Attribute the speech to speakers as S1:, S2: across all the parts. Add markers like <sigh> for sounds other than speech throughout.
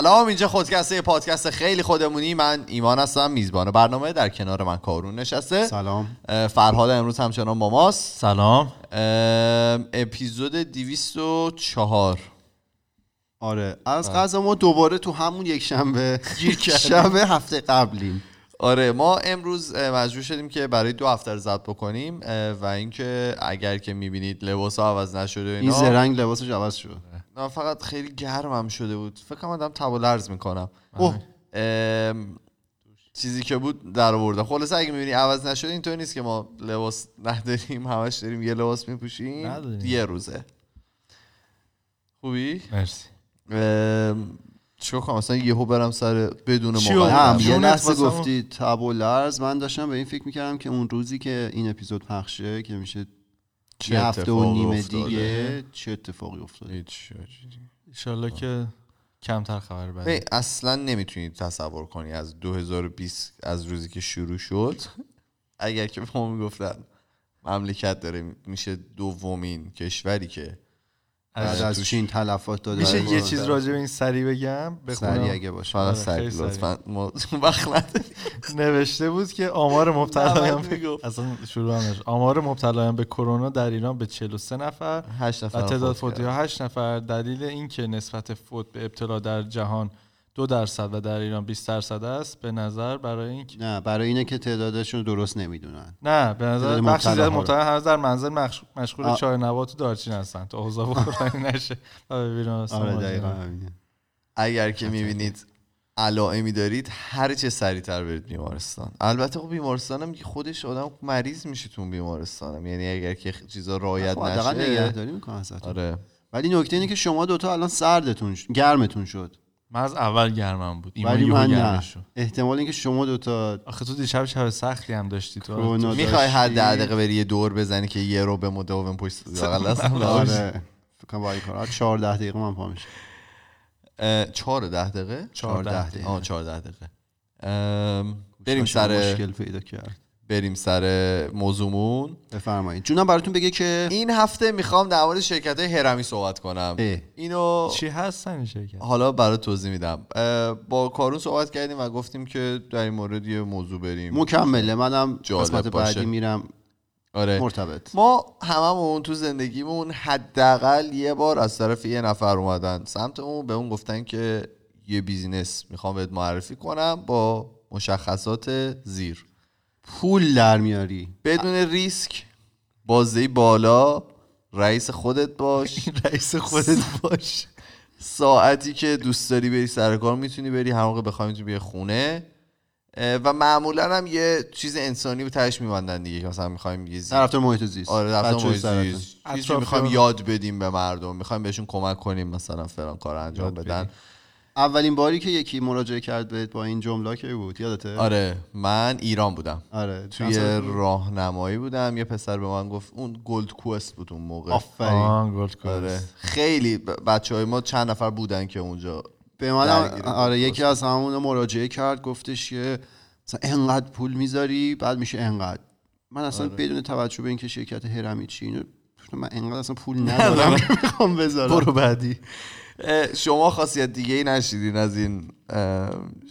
S1: سلام اینجا خودکسته پادکست خیلی خودمونی. من ایمان هستم میزبان برنامه در کنار من کارون نشسته.
S2: سلام.
S1: فرهاد امروز همچنان با ماست.
S3: سلام.
S1: اپیزود 204
S2: آره از غذا ما دوباره تو همون یک شنبه شب هفته قبلیم.
S1: آره ما امروز مجبور شدیم که برای دو هفته ضبط بکنیم و اینکه اگر که می‌بینید لباس ها عوض نشده و
S2: این
S1: اینا
S2: زرنگ لباسش عوض شد.
S1: نه فقط خیلی گرمم شده بود. فکر کنم دارم تب و لرز می‌کنم.
S2: اوه.
S1: چیزی که بود در آوردم خلاصه اگه می‌بینی عوض نشده اینطور نیست که ما لباس نداریم همش داریم یه لباس میپوشیم.
S3: نداریم.
S1: یه روزه. خوبی؟
S3: مرسی.
S1: چیکار کنم؟ اصلا یهو برم سر بدون
S2: هم یه لحظه گفتی تب و لرز. من داشتم به این فکر می‌کردم که اون روزی که این اپیزود پخشه که میشه
S1: چه
S2: هفته و نیمه
S1: افتاده؟
S2: دیگه چه اتفاقی افتاده
S1: هیچ.
S3: ایشالله که کمتر خبر بده
S1: اصلا نمی‌تونید تصور کنی از 2020 از روزی که شروع شد اگر که به ما می‌گفتن مملکت داره میشه دومین کشوری که
S3: از-
S2: از چین تلفات داده
S3: میشه
S2: آره.
S3: یه چیز راجع به این سری بگم؟ بخونم.
S2: اگه باشه.
S1: فقط
S3: آره،
S1: سریع
S3: خیلی
S1: لطفا. <laughs> وقت
S3: نوشته بود که آمار مبتلایان. اصلا شروع هم نشد. آمار مبتلایان به کرونا در ایران به 43 نفر
S1: هشت نفر
S3: و تعداد
S1: فوت
S3: فوتی ها 8 نفر. دلیل اینکه نسبت فوت به ابتلا در جهان دو درصد و در ایران 20 درصد است به نظر برای اینکه
S2: نه برای اینه که تعدادشون درست نمی‌دونن.
S3: نه به نظر بخشی زیاد. مبتلا هنوز در منزل مخش- مشغول. چای نبات و دارچین هستن. تا اوضاع <laughs> بحرانی نشه و بیمارستان
S2: آره
S1: اگر که می‌بینید علائمی دارید هر چه سریعتر برید بیمارستان. البته خب بیمارستان هم خودش آدم مریض میشه تو اون بیمارستان هم. یعنی اگر که چیزا رعایت
S2: خب
S1: نشه
S2: نگهداری ازتون.
S1: آره.
S2: ولی نکته اینه که شما دوتا الان سردتون گرمتون شد.
S3: من از اول گرمم بود. ایمان
S2: ولی من نه. احتمال اینکه شما دوتا
S3: آخه تو دیشب شب سختی هم داشتی تو.
S1: می‌خوای هر. ده دقیقه بری یه دور بزنی که یه رو به مداوم پشت بغل دست نباشه.
S2: آره فکر کنم با این کار 14 دقیقه من پا میشه.
S1: اه، چهار و ده دقیقه؟
S3: چهارده
S2: دقیقه.
S1: آه چهارده دقیقه. ام، بریم سر
S2: مشکل پیدا کرد.
S1: بریم سر موضوعمون.
S2: بفرمایید. جونم براتون بگه که
S1: این هفته می‌خوام در مورد شرکت هرمی صحبت کنم.
S2: اه.
S1: اینو
S3: چی هستن این شرکت؟
S1: حالا برای توضیح میدم. با کارون صحبت کردیم و گفتیم که در این مورد یه موضوع بریم.
S2: مکمله. منم قسمت. بعدی میرم.
S1: آره.
S2: مرتبط.
S1: ما هممون تو زندگیمون حداقل یه بار از طرف یه نفر اومدن. سمتمون به اون گفتن که یه بیزینس می‌خوام بهت معرفی کنم با مشخصات زیر.
S2: پول در میاری.
S1: بدون ریسک. بازه بالا. رئیس خودت باش. <laughs>
S3: رئیس خودت باش.
S1: ساعتی که دوست داری بری سر کار می‌تونی بری. هر موقع بخوای می‌تونی بری خونه. و معمولا هم یه چیز انسانی به تهش میبندن دیگه که مثلا می‌خوایم یه زی...
S2: طرفدار محیط زیست.
S1: آره
S2: بچه‌های
S1: محیط. زیست. می‌خوایم یاد بدیم به مردم. می‌خوایم بهشون کمک کنیم مثلا فلان کار انجام بدن.
S2: اولین باری که یکی مراجعه کرد بهت با این جمله که بود؟ یادته؟
S1: آره من ایران بودم.
S2: آره
S1: توی راهنمایی بودم. یه پسر به من گفت اون Gold Quest بود اون موقع.
S2: آفرین.
S3: Gold
S1: آره.
S3: Quest
S1: خیلی بچه های ما چند نفر بودن که اونجا
S2: به من آره. یکی از همون مراجعه کرد گفتش که مثلا انقدر پول می‌ذاری بعد میشه انقدر. من اصلا
S1: آره.
S2: بدون توجه به اینکه شرکت هرمی چی من انقدر اصلا پول ندارم که می‌خوام بذارم.
S3: برو بعدی.
S1: شما خاصیت دیگه ای نشیدین از این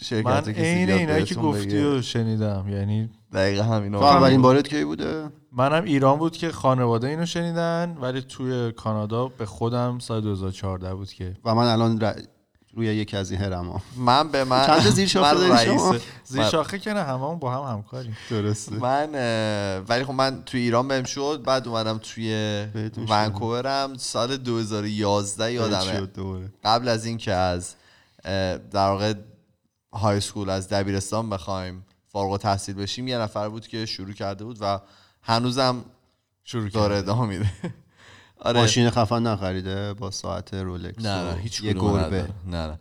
S1: شرکت
S3: من
S1: بیاد
S3: اینایی که گفتی؟ و شنیدم. یعنی
S1: دقیقا همینا
S2: تو اولین بارت کی بوده؟
S3: منم ایران بود که خانواده اینو شنیدن ولی توی کانادا به خودم سال 2014 بود که
S2: و من الان روی یکی از این هرما.
S1: من به من
S2: چند زیر شاخه؟
S1: رئیس-
S3: زیر
S1: من-
S3: شاخه که نه هممون با هم همکاریم.
S2: درسته.
S1: من ولی خب من توی ایران بهم شد بعد اومدم توی. ونکوورم. سال 2011 یادمه. قبل از اینکه از اه، در واقع های سکول از دبیرستان بخوایم فارغ التحصیل بشیم یه نفر بود که شروع کرده بود و هنوزم
S3: شروع
S1: داره ادامه میده. آره.
S2: ماشین خفن نخریده با ساعت رولکس
S1: نه هیچ
S2: یه گربه.
S1: نه نه.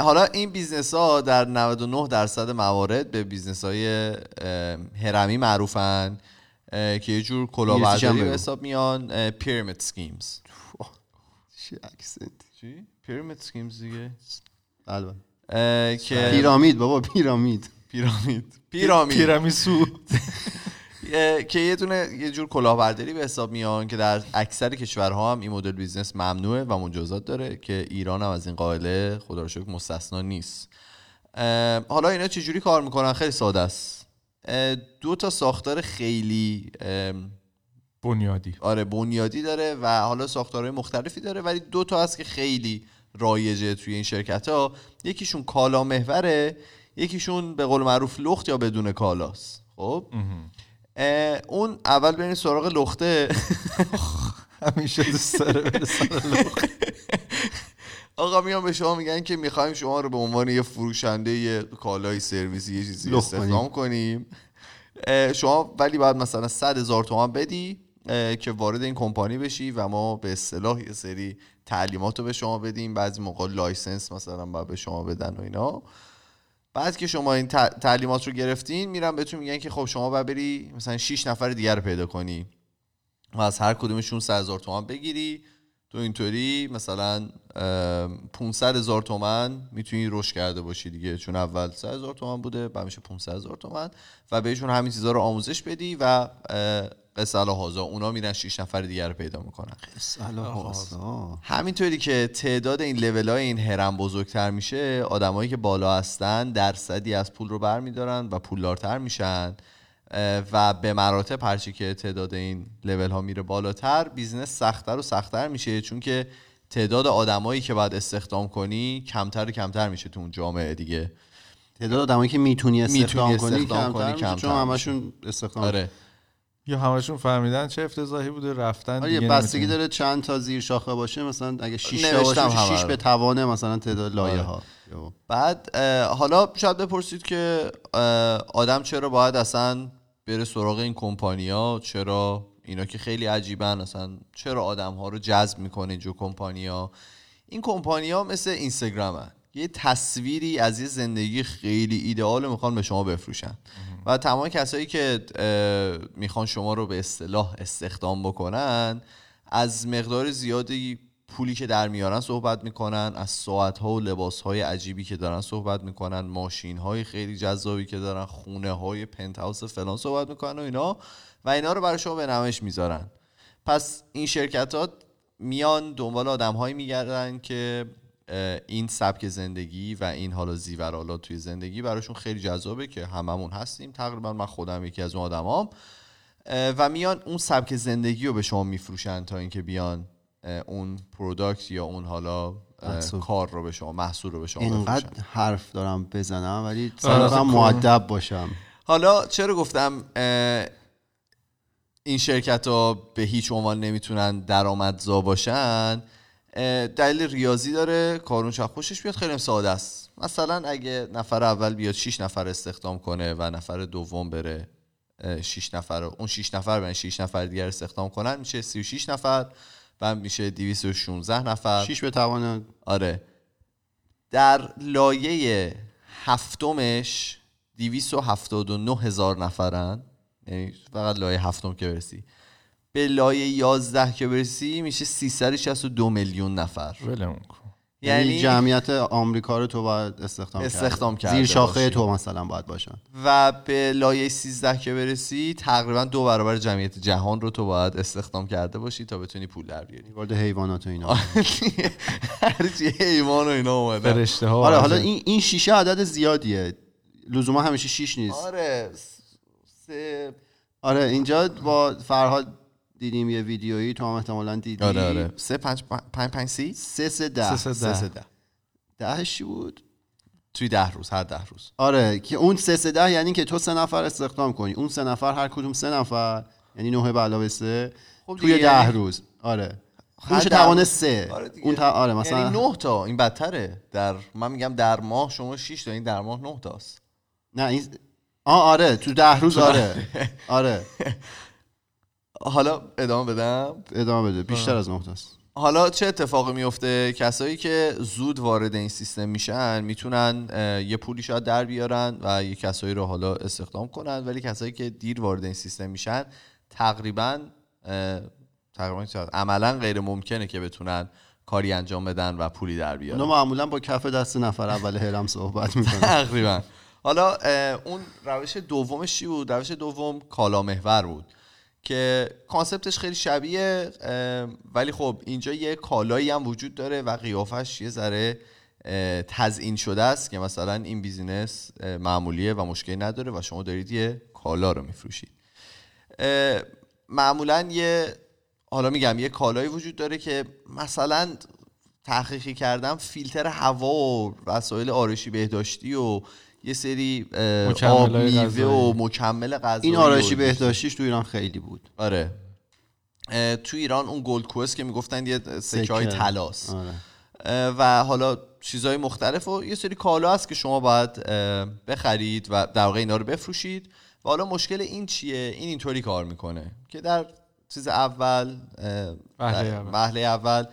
S1: حالا این business ها در 99 درصد موارد به business های هرمی معروفن که یه جور کلاهبرداری به. حساب میان
S2: pyramid schemes <laughs>
S1: چی pyramid schemes دیگه؟
S2: البته
S1: اه، که
S2: pyramid بابا pyramid.
S1: pyramid. pyramid.
S3: تیرامیسو
S1: اه، <laughs> که یه دونه یه جور کلاهبرداری به حساب میان که در اکثر کشورها هم این مدل business ممنوعه و مجازات داره که ایران هم از این قاعده خدا رو شکر مستثنا نیست. حالا اینا چجوری کار می‌کنن؟ خیلی ساده است. دو تا ساختار خیلی
S3: بنیادی.
S1: آره بنیادی داره و حالا ساختارهای مختلفی داره ولی دو تا هست که خیلی رایجه توی این شرکت ها یکیشون کالا محوره یکیشون به قول معروف لخت یا بدون کالاست. خب؟ اون اول برین سراغ لخته.
S3: همیشه دوست داره بره سر لخت.
S1: آقا میان به شما میگن که می‌خوایم شما رو به عنوان یه فروشنده یه کالای سرویسی یه چیزی استخدام کنیم. شما ولی باید مثلا 100 هزار تومان بدی که وارد این کمپانی بشی و ما به اصطلاح یه سری تعلیمات رو به شما بدیم. بعضی موقع license مثلا باید به شما بدن و اینا. بعد که شما این تع- تعلیمات رو گرفتین میرن بهتون میگن که خب شما باید بری مثلا 6 نفر دیگر رو پیدا کنی. و از هر کدومشون 100 هزار تومان بگیری. تو اینطوری مثلا ام، 500 هزار تومن می‌تونی رشد کرده باشی دیگه. چون اول 100 هزار تومن بوده بعد میشه 500 هزار تومن و بهشون همین چیزا رو آموزش بدی و قصه هازا اونا میرن 6 نفر دیگر رو پیدا می‌کنن.
S2: سلام
S1: همینطوری که تعداد این لول های این هرم بزرگتر میشه آدمایی که بالا هستن درصدی از پول رو برمیدارن و پولدارتر میشن. و به مراتب هرچی که تعداد این لول ها میره بالاتر business سختتر و سختتر میشه چون که تعداد آدمایی که باید استخدام کنی کمتر و کمتر میشه تو اون جامعه دیگه
S2: تعداد آدمایی که می‌تونی استخدام کنی
S1: استخدام کنی
S2: کمتر چون همشون استخدام
S1: آره
S3: یا همشون فهمیدن چه افتضاحی بوده رفتن
S2: آره
S3: دیگه
S2: بستگی. داره چند تا زیر شاخه باشه مثلا اگه 6 تا باشه
S1: همه
S2: 6
S1: رو.
S2: به توانه مثلا تعداد لایه
S1: آره.
S2: ها
S1: بعد اه، حالا شاید بپرسید که آدم چرا باید اصلا بره سراغ این کمپانیا چرا؟ اینا که خیلی عجیبن اصلا چرا آدم ها رو جذب می‌کنه اینجور کمپانیا؟ این کمپانیا مثل اینستاگرام هن. یه تصویری از یه زندگی خیلی ایدئال می‌خوان به شما بفروشن. و تمام کسایی که می‌خوان شما رو به اصطلاح استخدام بکنن از مقدار زیادی پولی که در میارن صحبت می‌کنن از ساعت ها و لباس های عجیبی که دارن صحبت می‌کنن ماشین های خیلی جذابی که دارن خونه های پنت هاوس فلان صحبت می‌کنن و اینا. و اینا رو برای شما به نمایش می‌ذارن. پس این شرکت ها میان دنبال آدم هایی میگردن که این سبک زندگی و این حالا زیورالات توی زندگی براشون خیلی جذابه که هممون هستیم. تقریبا من خودم یکی از اون آدمام. و میان اون سبک زندگی رو به شما میفروشن تا اینکه بیان اون پروداکت یا اون حالا. کار رو به شما محصول رو به شما
S2: اینقدر
S1: بفروشن.
S2: حرف دارم بزنم ولی کنم مؤدب باشم.
S1: حالا چرا گفتم این شرکت ها به هیچ عنوان نمی‌تونن درآمدزا باشن؟ دلیل ریاضی داره کارون شاید خوشش بیاد خیلی ساده است. مثلا اگه نفر اول بیاد 6 نفر استخدام کنه و نفر دوم بره 6 نفر اون 6 نفر برن 6 نفر دیگر استخدام کنن میشه 36 نفر. بعد میشه 216 نفر.
S2: 6 به توان
S1: آره. در لایه هفتمش 279 هزار نفرن. یعنی فقط لایه هفتم که برسی. به لایه 11 که برسی میشه 362 میلیون نفر.
S3: ولمون کن.
S2: یعنی
S1: یعنی
S2: جمعیت آمریکا رو تو باید استخدام
S1: استخدام
S2: کرده. زیر شاخه
S1: باشی.
S2: تو مثلا باید باشن.
S1: و به لایه 13 که برسی تقریبا دو برابر جمعیت جهان رو تو باید استخدام کرده باشی تا بتونی پول در بیاری.
S2: وارد حیوانات و اینا.
S1: هرچی حیوان و اینا اومدن
S3: فرشته ها
S2: آره حالا این این شیشه عدد زیادیه. لزوما همیشه 6 نیست.
S1: آره سه
S2: آره اینجا با فرهاد دیدیم یه ویدیویی تو هم احتمالا دیدی.
S1: آره آره. سه پنج پنج پنج سی؟
S2: سه سه ده.
S3: سه سه
S1: سه
S3: ده.
S1: سه ده.
S2: دهش چی بود؟
S1: توی ده روز هر ده روز.
S2: آره که اون سه سه ده یعنی که تو سه نفر استخدام کنی. اون سه نفر هر کدوم سه نفر یعنی نه به علاوه سه
S1: خب
S2: توی ده
S1: یعنی-
S2: روز. آره.
S1: ده
S2: توان. سه.
S1: آره.
S2: اون تا... آره مثلا
S1: یعنی نه تا. این بدتره. در من میگم در ماه شما 6 تا این در ماه 9 تاست.
S2: نه این آه آره. تو ده روز آره. <laughs> آره.
S1: حالا ادامه بدم؟
S2: ادامه بده. بیشتر از نه تاست.
S1: حالا چه اتفاقی میفته؟ کسایی که زود وارد این سیستم میشن می‌تونن یه پولی شاید در بیارن و یه کسایی رو حالا استخدام کنن ولی کسایی که دیر وارد این سیستم میشن تقریبا تقریبا؟ عملا غیر ممکنه که بتونن کاری انجام بدن و پولی در بیارن.
S2: اونا معمولا با کف دست نفر اول هرم صحبت می‌کنن.
S1: تقریبا. حالا اون روش دومش چی بود؟ روش دوم کالا محور بود. که concept ش خیلی شبیه ولی خب اینجا یه کالایی هم وجود داره و قیافش یه ذره اه، تزیین شده است که مثلا این business معمولیه و مشکلی نداره و شما دارید یه کالا رو میفروشید. معمولا یه حالا میگم یه کالایی وجود داره که مثلا تحقیقی کردم فیلتر هوا و وسایل آرایشی بهداشتی و یه سری آب
S3: مکملای
S1: میوه. و مکمل غذایی
S2: این آرایشی
S1: و-
S2: بهداشتیش تو ایران خیلی بود
S1: آره تو ایران اون گلد کوست که می‌گفتن یه سکه های. طلاست
S2: آره.
S1: و حالا چیزهای مختلف و یه سری کالا هست که شما باید بخرید و در واقع اینا رو بفروشید و حالا مشکل این چیه این اینطوری کار می‌کنه که در چیز اول در-
S3: اول.
S1: وهله اول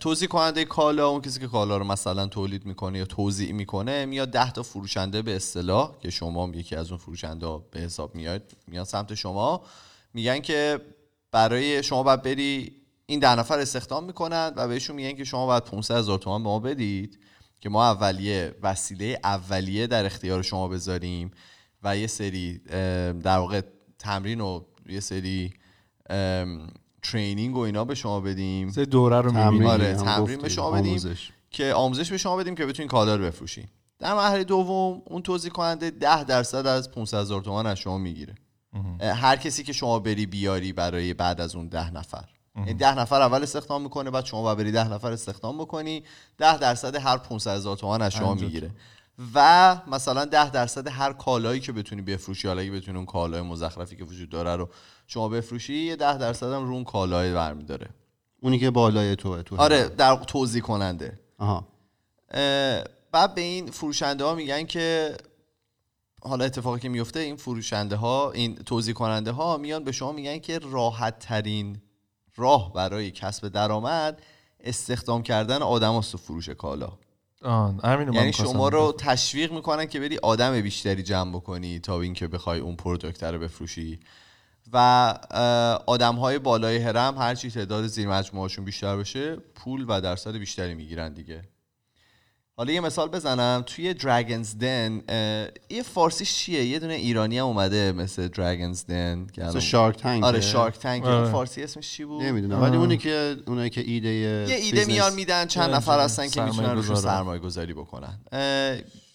S1: توضیح کننده کالا اون کسی که کالا رو مثلا تولید می‌کنه یا توضیح می‌کنه میاد ده تا فروشنده به اصطلاح که شما یکی از اون فروشنده به حساب میاد میاد سمت شما. میگن که برای شما باید بری این ده نفر استخدام می‌کنن و بهشون میگن که شما باید 500 هزار تومان به ما بدید که ما اولیه وسیله اولیه در اختیار شما بذاریم و یه سری در واقع تمرین و یه سری ترینینگ و اینا به شما بدیم.
S3: سه دوره رو
S2: تمرین
S1: آره، تمرین به شما بدیم.
S2: آموزش.
S1: که آموزش به شما بدیم که بتونین کالا رو بفروشین. در مرحله دوم اون توضیح کننده 10 درصد از 500 هزار تومان از شما می‌گیره. هر کسی که شما بری بیاری برای بعد از اون ده نفر. این ده نفر اول استخدام می‌کنه بعد شما باید بری ده نفر استخدام بکنی. ده درصد هر 500 هزار تومان از شما می‌گیره. و مثلا ده درصد هر کالایی که بتونی بفروشی حالا اگه بتونی اون کالای مزخرفی که وجود داره رو شما بفروشی یه ده درصد هم رو اون کالای برمیداره.
S2: اونی که بالای توه تو
S1: آره در توضیح کننده.
S2: آها.
S1: اه، بعد به این فروشنده ها میگن که حالا اتفاقی که میفته این فروشنده ها این توضیح کننده ها میان به شما میگن که راحت ترین راه برای کسب درآمد استخدام کردن آدم است تو فروش کالا.
S3: من
S1: یعنی شما رو. تشویق می‌کنن که بری آدم بیشتری جمع بکنی تا اینکه بخوای اون پروداکت رو بفروشی و آدم های بالای هرم هرچی تعداد زیر مجموعهشون بیشتر بشه پول و درصد بیشتری می‌گیرن دیگه حالا یه مثال بزنم. توی Dragons' Den یه فارسیش چیه؟ یه دونه ایرانی هم اومده مثل Dragons' Den که الان-
S2: Shark Tank
S1: آره Shark Tank
S3: آره.
S1: اون فارسی اسمش چی بود؟
S2: نمی‌دونم. ولی اونی که اونایی که ایده
S1: یه ایده
S2: business-
S1: میان میدن چند
S3: آره،
S1: نفر هستن که
S3: سرمایه
S1: می‌تونن روشون. سرمایه گذاری بکنن.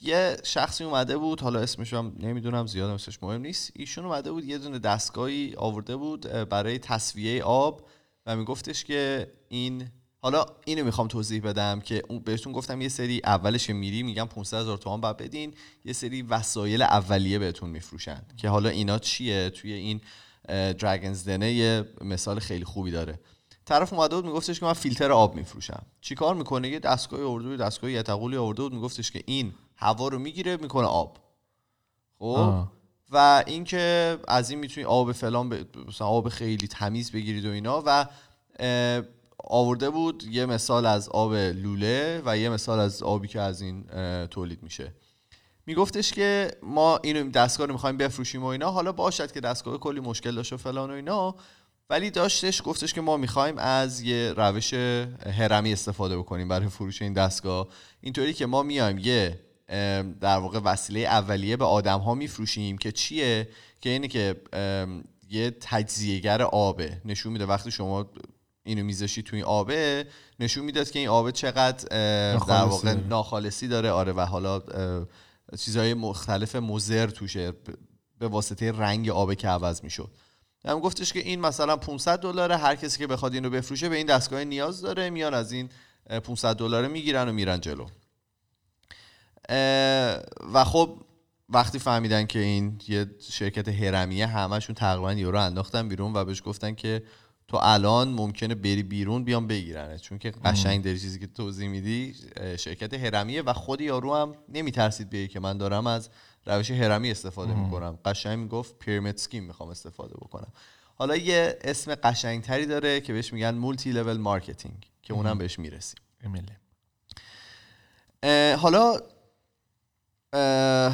S1: یه شخصی اومده بود حالا اسمش هم نمی‌دونم زیاد اسمش مهم نیست. ایشون اومده بود یه دونه دستگاهی آورده بود برای تصفیه آب و میگفتش که این حالا اینو می‌خوام توضیح بدم که بهتون گفتم یه سری اولش که میری میگم 500 هزار تومان باید بدین. یه سری وسایل اولیه بهتون میفروشن که حالا اینا چیه؟ توی این دراگنز دنه یه مثال خیلی خوبی داره. طرف اومده بود میگفتش که من فیلتر آب میفروشم. چیکار می‌کنه؟ یه دستگاهی آورده بود دستگاه یتقولی آورده بود میگفتش که این هوا رو می‌گیره می‌کنه آب. خب. و اینکه از این می‌تونی آب فلان ب... مثلا آب خیلی تمیز بگیرید و اینا و آورده بود یه مثال از آب لوله و یه مثال از آبی که از این تولید میشه. میگفتش که ما اینو دستگاه رو می‌خوایم بفروشیم و اینا. حالا باشد که دستگاه کلی مشکل داشت فلان و اینا. ولی داشتش گفتش که ما می‌خوایم از یه روش هرمی استفاده بکنیم برای فروش این دستگاه. اینطوری که ما میایم یه در واقع وسیله اولیه به آدم ها میفروشیم که چیه؟ که اینه که یه تجزیهگر آبه. نشون میده وقتی شما اینو میذاشی توی این آبه نشون می‌داد که این آبه چقدر در
S3: ناخالصی
S1: واقع. ناخالصی داره. آره و حالا چیزهای مختلف مضر توشه. به واسطه رنگ آبه که عوض می‌شد. هم گفتش که این مثلا 500 دلاره هر کسی که بخواد اینو بفروشه به این دستگاه نیاز داره میان از این اه، 500 دلاره می‌گیرن و میرن جلو. و خب وقتی فهمیدن که این یه شرکت هرمیه همشون تقریبا یارو رو انداختن بیرون و بهش گفتن که تو الان ممکنه بری بیرون بیان بگیرنت چون که قشنگ داری چیزی که توضیح میدی شرکت هرمیه و خود یارو هم نمیترسید بیایی که من دارم از روش هرمی استفاده می‌کنم. قشنگ می‌گفت pyramid scheme می‌خوام استفاده بکنم. حالا یه اسم قشنگتری داره که بهش میگن multi-level marketing که اونم بهش می‌رسیم. حالا اه،
S2: فرد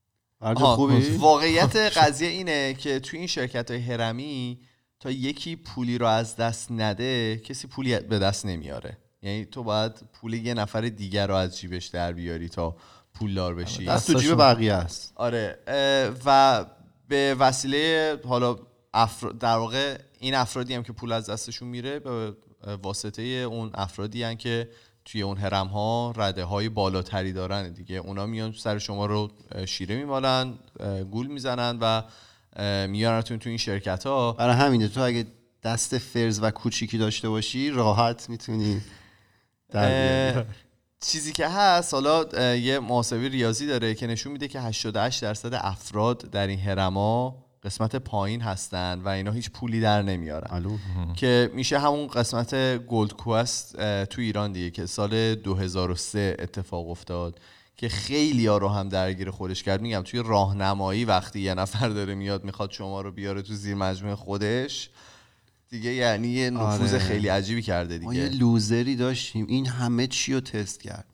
S1: آها،
S2: خوبی؟
S1: واقعیت قضیه اینه که توی این شرکت های هرمی تا یکی پولی رو از دست نده کسی پولی به دست نمیاره. یعنی تو باید پول یه نفر دیگر رو از جیبش در بیاری تا پولدار بشی.
S2: دست تو جیب بقیه است.
S1: آره و به وسیله حالا افراد در واقع این افرادی هم که پول از دستشون میره به واسطه اون افرادی هم که توی اون هرم ها رده های بالاتری دارن دیگه. اونا میان سر شما رو شیره میمالن گول می‌زنن و میارنتون تو این شرکت ها
S2: برای همینه تو اگه دست فرز و کوچیکی داشته باشی راحت می‌تونی
S1: چیزی که هست حالا یه محاسبه ریاضی داره که نشون میده که 88 درصد افراد در این هرما قسمت پایین هستن و اینا هیچ پولی در نمیارن.
S2: الو.
S1: که میشه همون قسمت Gold Quest تو ایران دیگه که سال 2003 اتفاق افتاد که خیلی ها رو هم درگیر خودش کرد. میگم توی راهنمایی وقتی یه نفر داره میاد می‌خواد شما رو بیاره تو زیر مجموعه خودش دیگه یعنی یه نفوذ
S2: آره.
S1: خیلی عجیبی کرده
S2: ما یه
S1: دیگه.
S2: loser ی داشتیم. این همه چی رو تست کرد.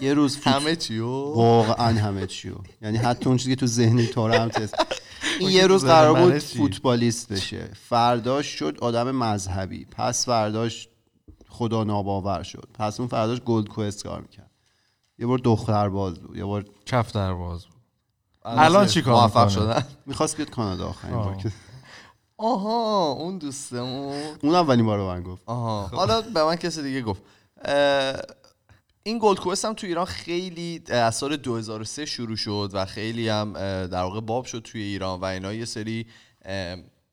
S2: یه روز.
S1: همه چیو
S2: واقعا همه چی رو یعنی حتی اون چیزی که تو ذهن تو هم تست <laughs> این یه روز قرار بود؟ فوتبالیست بشه. فرداش شد آدم مذهبی. پس فرداش خدا ناباور شد. پس اون فرداش Gold Quest کار می‌کرد. یه بار دختر باز بود. یه بار
S3: کفتر باز بود. الان چی کار
S1: موفق
S3: می‌کنه؟
S1: شدن؟
S2: می‌خواست بیاد کانادا آخرین بار
S1: آها اون دوستمون.
S2: اون اولین بار به من گفت.
S1: آها. حالا به من کسی دیگه گفت. اه، این Gold Quest هم تو ایران خیلی از سال 2003 شروع شد و خیلی هم در واقع باب شد توی ایران و اینا یه سری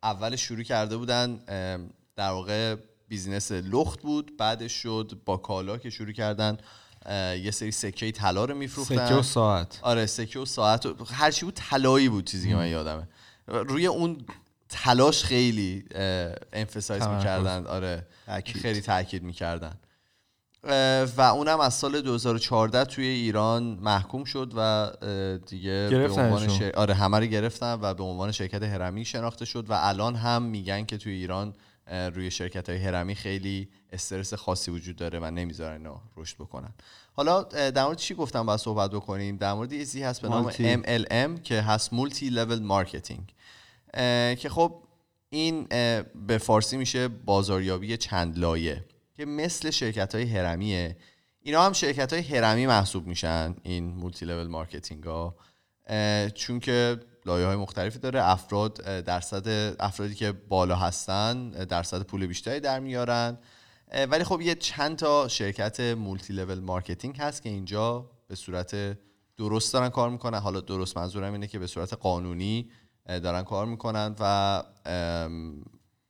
S1: اول شروع کرده بودن در واقع بیزینس لخت بود بعدش شد با کالا که شروع کردن یه سری سکه طلا رو میفروختن.
S3: سکه و ساعت.
S1: آره سکه و ساعت و هر چی بود طلایی بود چیزی که من یادمه. روی اون تلاش خیلی امفسایز
S3: تمرکز.
S1: می‌کردن. آره
S2: تأکید.
S1: خیلی تاکید می‌کردن. و اونم از سال 2014 توی ایران محکوم شد و دیگه به عنوان. شر... آره همه رو گرفتن و به عنوان شرکت هرمی شناخته شد و الان هم میگن که توی ایران روی شرکت های هرمی خیلی استرس خاصی وجود داره و نمی‌ذارن اینا رشد بکنن حالا در مورد چی گفتم باید صحبت بکنیم در مورد یه چیزی هست به نام. MLM که هست multi-level marketing که خب این به فارسی میشه بازاریابی چند لایه که مثل شرکت های هرمیه. اینا هم شرکت های هرمی محسوب میشن این multi-level marketing ها چون که لایه های مختلفی داره. افراد درصد افرادی که بالا هستن درصد پول بیشتری در میارن. ولی خب یه چند تا شرکت multi-level marketing هست که اینجا به صورت درست دارن کار می‌کنن. حالا درست منظورم اینه که به صورت قانونی دارن کار می‌کنن و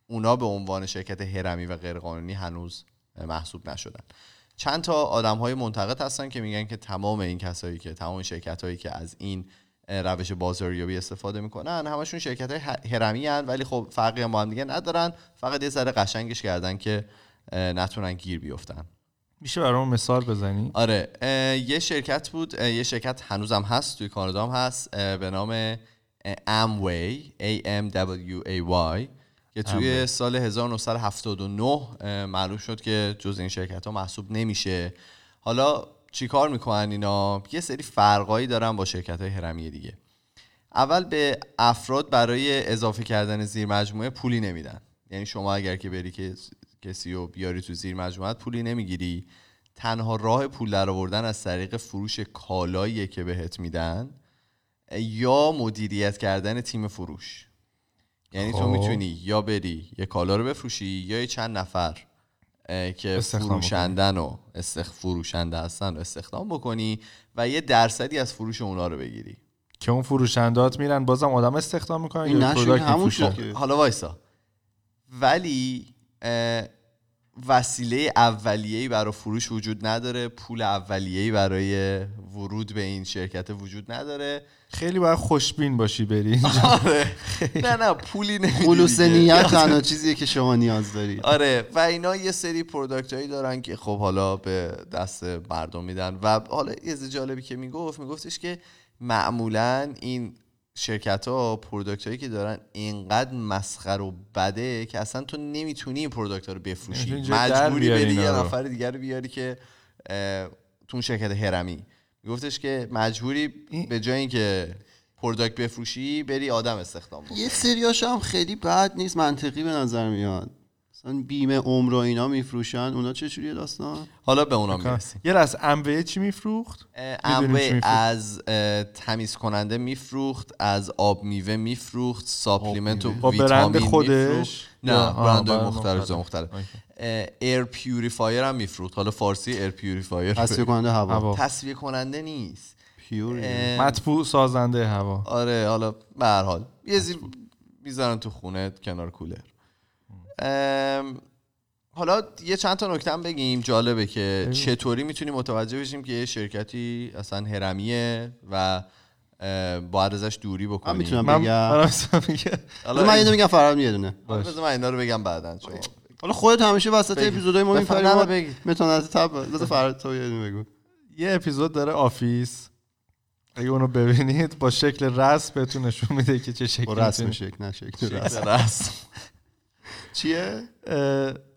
S1: اونا به عنوان شرکت هرمی و غیرقانونی هنوز محسوب نشدن. چند تا آدم های منتقد هستن که میگن که تمام این کسایی که تمام شرکت هایی که از این روش بازاریابی استفاده می‌کنن همشون شرکت های هرمی هن ولی خب فرقی هم با هم دیگه ندارن. فقط یه ذره قشنگش کردن که نتونن گیر بیفتن.
S3: میشه برام مثال بزنی؟
S1: آره. یه شرکت بود یه شرکت هنوزم هست توی کانادا هم هست به نام Amway A M W A Y. که توی سال 1979 اه، معلوم شد که جز این شرکت ها محسوب نمیشه. حالا چیکار می‌کنن اینا؟ یه سری فرقایی دارن با شرکت های هرمی دیگه. اول به افراد برای اضافه کردن زیر مجموعه پولی نمیدن. یعنی شما اگر که بری که کسی رو بیاری تو زیر مجموعه پولی نمی‌گیری. تنها راه پول در آوردن از طریق فروش کالاییه که بهت میدن یا مدیریت کردن تیم فروش. یعنی تو
S3: خب.
S1: می‌تونی یا بری یه کالا رو بفروشی یا یه چند نفر که فروشندن و استخ فروشنده هستن رو استخدام بکنی و یه درصدی از فروش اونا رو بگیری.
S3: که اون فروشندات میرن بازم آدم استخدام می‌کنن
S2: این
S3: یا
S2: همون
S1: حالا وایسا. ولی وسیله اولیه‌ای برای فروش وجود نداره پول اولیه‌ای برای ورود به این شرکت وجود نداره.
S3: خیلی باید خوشبین باشی بری <laughs> اینجا.
S1: آره. نه نه پولی نمیدی
S2: خلوص. نیت <laughs> تنها چیزیه که شما نیاز دارید
S1: آره و اینا یه سری product هایی دارن که خب حالا به دست مردم میدن. و حالا یه جالبی که می‌گفت میگفتش که معمولا این شرکت ها product هایی که دارن اینقدر مسخره و بده که اصلا تو نمی‌تونی این product ها رو بفروشی.
S3: در
S1: مجبوری بری یه. نفر دیگر رو بیاری که تو اون شرکت هرمی میگفتش که مجبوری به جای اینکه product بفروشی بری آدم استخدام بکنی.
S2: یه سریاش هم خیلی بد نیست منطقی به نظر میاد. مثلا بیمه عمر و اینا میفروشن. اونا چه جوریه داستان؟
S1: حالا به اونا می‌رسیم.
S3: یه از اموه چی میفروخت؟
S1: اموه
S3: می‌فروخت؟
S1: از تمیز کننده میفروخت از آب میوه میفروخت supplement و
S3: برند
S1: ویتامین
S3: خودش؟
S1: نه برند مختلف
S3: مختلف.
S1: air purifier هم میفروخت. حالا فارسی air purifier
S2: تصفیه کننده هوا.
S1: تصفیه کننده نیست
S3: مطبوع سازنده هوا.
S1: آره حالا به هر حال. یه زیر می‌ذارن تو خونه کنار کولر. حالا یه چند تا نکته هم بگیم جالبه که چطوری می‌تونیم متوجه بشیم که یه شرکتی اصلا هرمیه و باید ازش دوری
S2: من
S1: بکنیم
S2: می‌تونم
S3: من
S2: بگم.
S3: اصلا میگه.
S1: حالا
S2: من اینو میگم فرام یه دونه.
S1: حالا بذار من اینا رو بگم بعدا شما
S2: حالا خودت همیشه وسط. اپیزودای ما
S1: بگی.
S2: متانت تب بذار فراد تو یه دونه بگو.
S3: یه اپیزود داره آفیس. اگه اونو ببینید با شکل رسم بهتون نشون میده که چه شکلی
S2: رسم
S3: می‌تونی-
S2: شکل نه شکل رسم. چیه؟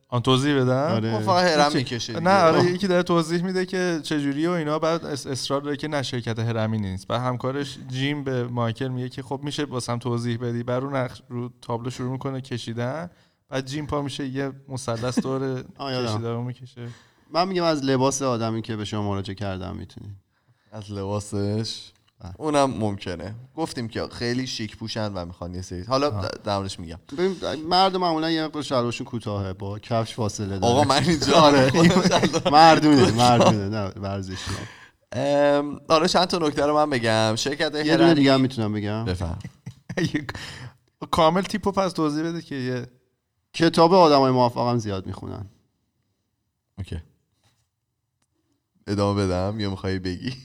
S3: آن توضیح بدم؟
S2: آره.
S1: ما فقط هرم می‌کشه
S3: نه آره یکی داره توضیح میده که چجوری و اینا بعد اصرار داره که نه شرکت هرمی نیست. بعد همکارش جیم به مایکل میگه که خب میشه واسم توضیح بدی. بر رو نقش رو تابلو شروع می‌کنه کشیدن. بعد جیم پا میشه یه مثلث دور. <laughs> کشیده رو می‌کشه.
S2: من میگم از لباس آدمی که به شما مراجعه کردم می‌تونی
S1: از لباسش. اونم ممکنه. گفتیم که خیلی شیک پوشن و می‌خوان یه سری. حالا د- در موردش میگم.
S2: مرد معمولا یه مقدار شلوارشون کوتاهه با کفش فاصله داره.
S1: آقا من اینجا
S2: آره. <laughs> مردونه مردونه نه ورزشی.
S1: حالا چند تا نکته رو من بگم. شرکت
S2: یه دونه دیگه هم می‌تونم بگم.
S1: بفهم. <laughs>
S3: کامل تیپو پس توضیح بده که یه
S2: کتاب آدمای موفقم زیاد می‌خونن.
S1: اوکی. ادامه بدم یا می‌خوای بگی؟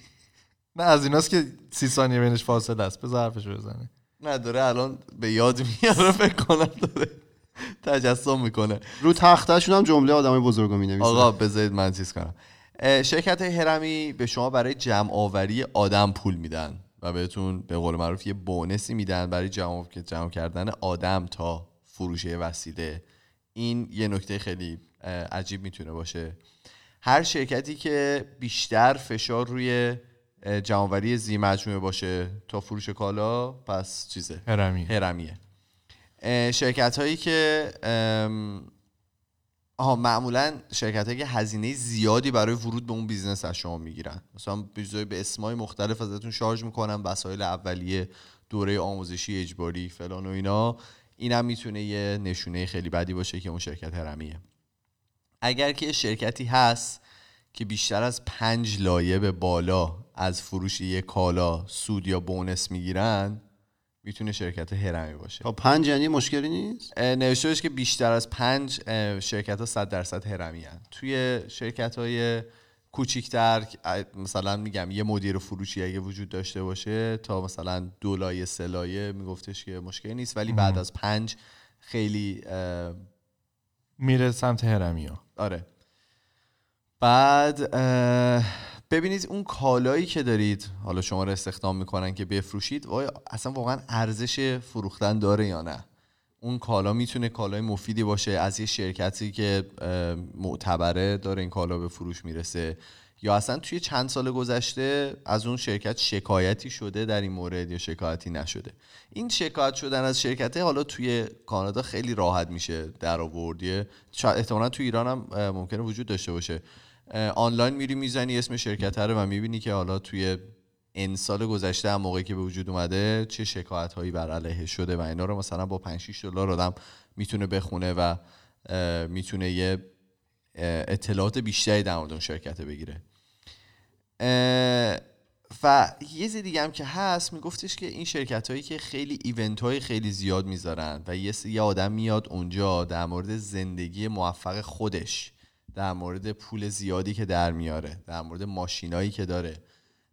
S3: نه از ایناست که سی ثانیه بینش فاصله است. بذار حرفشو بزنه.
S1: نه داره الان به یاد میاره فکر کنم داره تجسم می‌کنه.
S2: رو تختشون هم جمله آدمای بزرگو می‌نویسن
S1: آقا بذارید من چیز کنم. شرکت هرمی به شما برای جمع آوری آدم پول میدن و بهتون به قول معروف یه بونسی میدن برای جمع جمع کردن آدم تا فروش وسیله. این یه نکته خیلی عجیب می‌تونه باشه. هر شرکتی که بیشتر فشار روی اه، جمع‌آوری زیرمجموعه باشه تا فروش کالا پس چیزه؟
S3: هرمی
S1: هرمیه. شرکت هایی که آها معمولا شرکت هایی که هزینه زیادی برای ورود به اون business از شما می‌گیرن. مثلا به به اسمای مختلف ازتون شارژ می‌کنن وسایل اولیه دوره آموزشی اجباری فلان و اینا. اینم می‌تونه یه نشونه خیلی بدی باشه که اون شرکت هرمیه. اگر که شرکتی هست که بیشتر از پنج لایه به بالا از فروش یک کالا سود یا بونس می‌گیرن می‌تونه شرکت هرمی باشه.
S2: تا پنج یعنی مشکلی نیست؟
S1: نوشته باشه که بیشتر از پنج شرکت ها صد درصد هرمی هن. توی شرکت های کوچیکتر مثلا میگم یه مدیر فروشی اگه وجود داشته باشه تا مثلا دو لایه سه لایه میگفتش که مشکلی نیست. ولی بعد از پنج خیلی
S3: میره سمت هرمی ها
S1: آره. بعد ببینید اون کالایی که دارید حالا شما رو استخدام می‌کنن که بفروشید آیا اصلا واقعا ارزش فروختن داره یا نه؟ اون کالا می‌تونه کالای مفیدی باشه از یه شرکتی که معتبره داره این کالا به فروش می‌رسه. یا اصلا توی چند سال گذشته از اون شرکت شکایتی شده در این مورد یا شکایتی نشده؟ این شکایت شدن از شرکته حالا توی کانادا خیلی راحت میشه در آورد یه- شاید احتمالا توی ایران هم ممکنه وجود داشته باشه. آنلاین میری می‌زنی اسم شرکت رو و می‌بینی که حالا توی این سال گذشته هم موقعی که به وجود اومده چه شکایت هایی بر علیه شده و اینا رو مثلا با 5 6 دلار آدم می‌تونه بخونه و می‌تونه یه اطلاعات بیشتری در مورد اون شرکت بگیره. و یه چیز دیگه هم که هست میگفتش که این شرکت هایی که خیلی ایونت های خیلی زیاد می‌ذارن و یه آدم میاد اونجا در مورد زندگی موفق خودش در مورد پول زیادی که در میاره در مورد ماشینایی که داره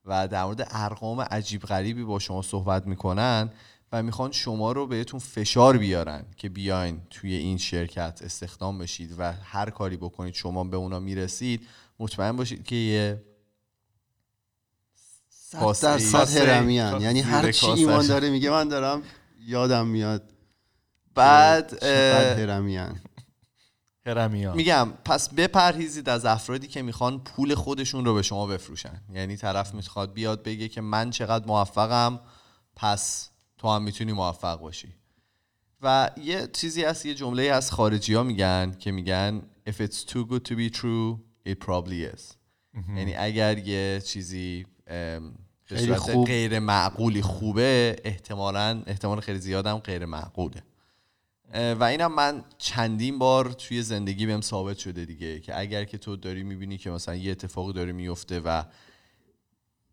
S1: و در مورد ارقام عجیب غریبی با شما صحبت می‌کنن و می‌خوان شما رو بهتون فشار بیارن که بیاین توی این شرکت استخدام بشید و هر کاری بکنید شما به اونا می‌رسید مطمئن باشید که یه
S2: صد درصد
S1: کاسه-
S2: هرمی هن.
S1: کاسه-
S2: یعنی هر چی. ایمان داره میگه من دارم یادم میاد
S1: بعد
S2: چقدر
S1: اه،
S2: هرمی هن.
S3: هرمی ها
S1: میگم پس بپرهیزید از افرادی که می‌خوان پول خودشون رو به شما بفروشن. یعنی طرف می‌خواد بیاد بگه که من چقدر موفقم پس تو هم می‌تونی موفق باشی. و یه چیزی هست یه جمله از خارجی ها میگن که میگن if it's too good to be true it probably is. یعنی اگر یه چیزی به صورت. غیر معقولی خوبه احتمالا احتمال خیلی زیادم غیر معقوله. و اینم من چندین بار توی زندگی بهم ثابت شده دیگه که اگر که تو داری می‌بینی که مثلا یه اتفاقی داره میفته و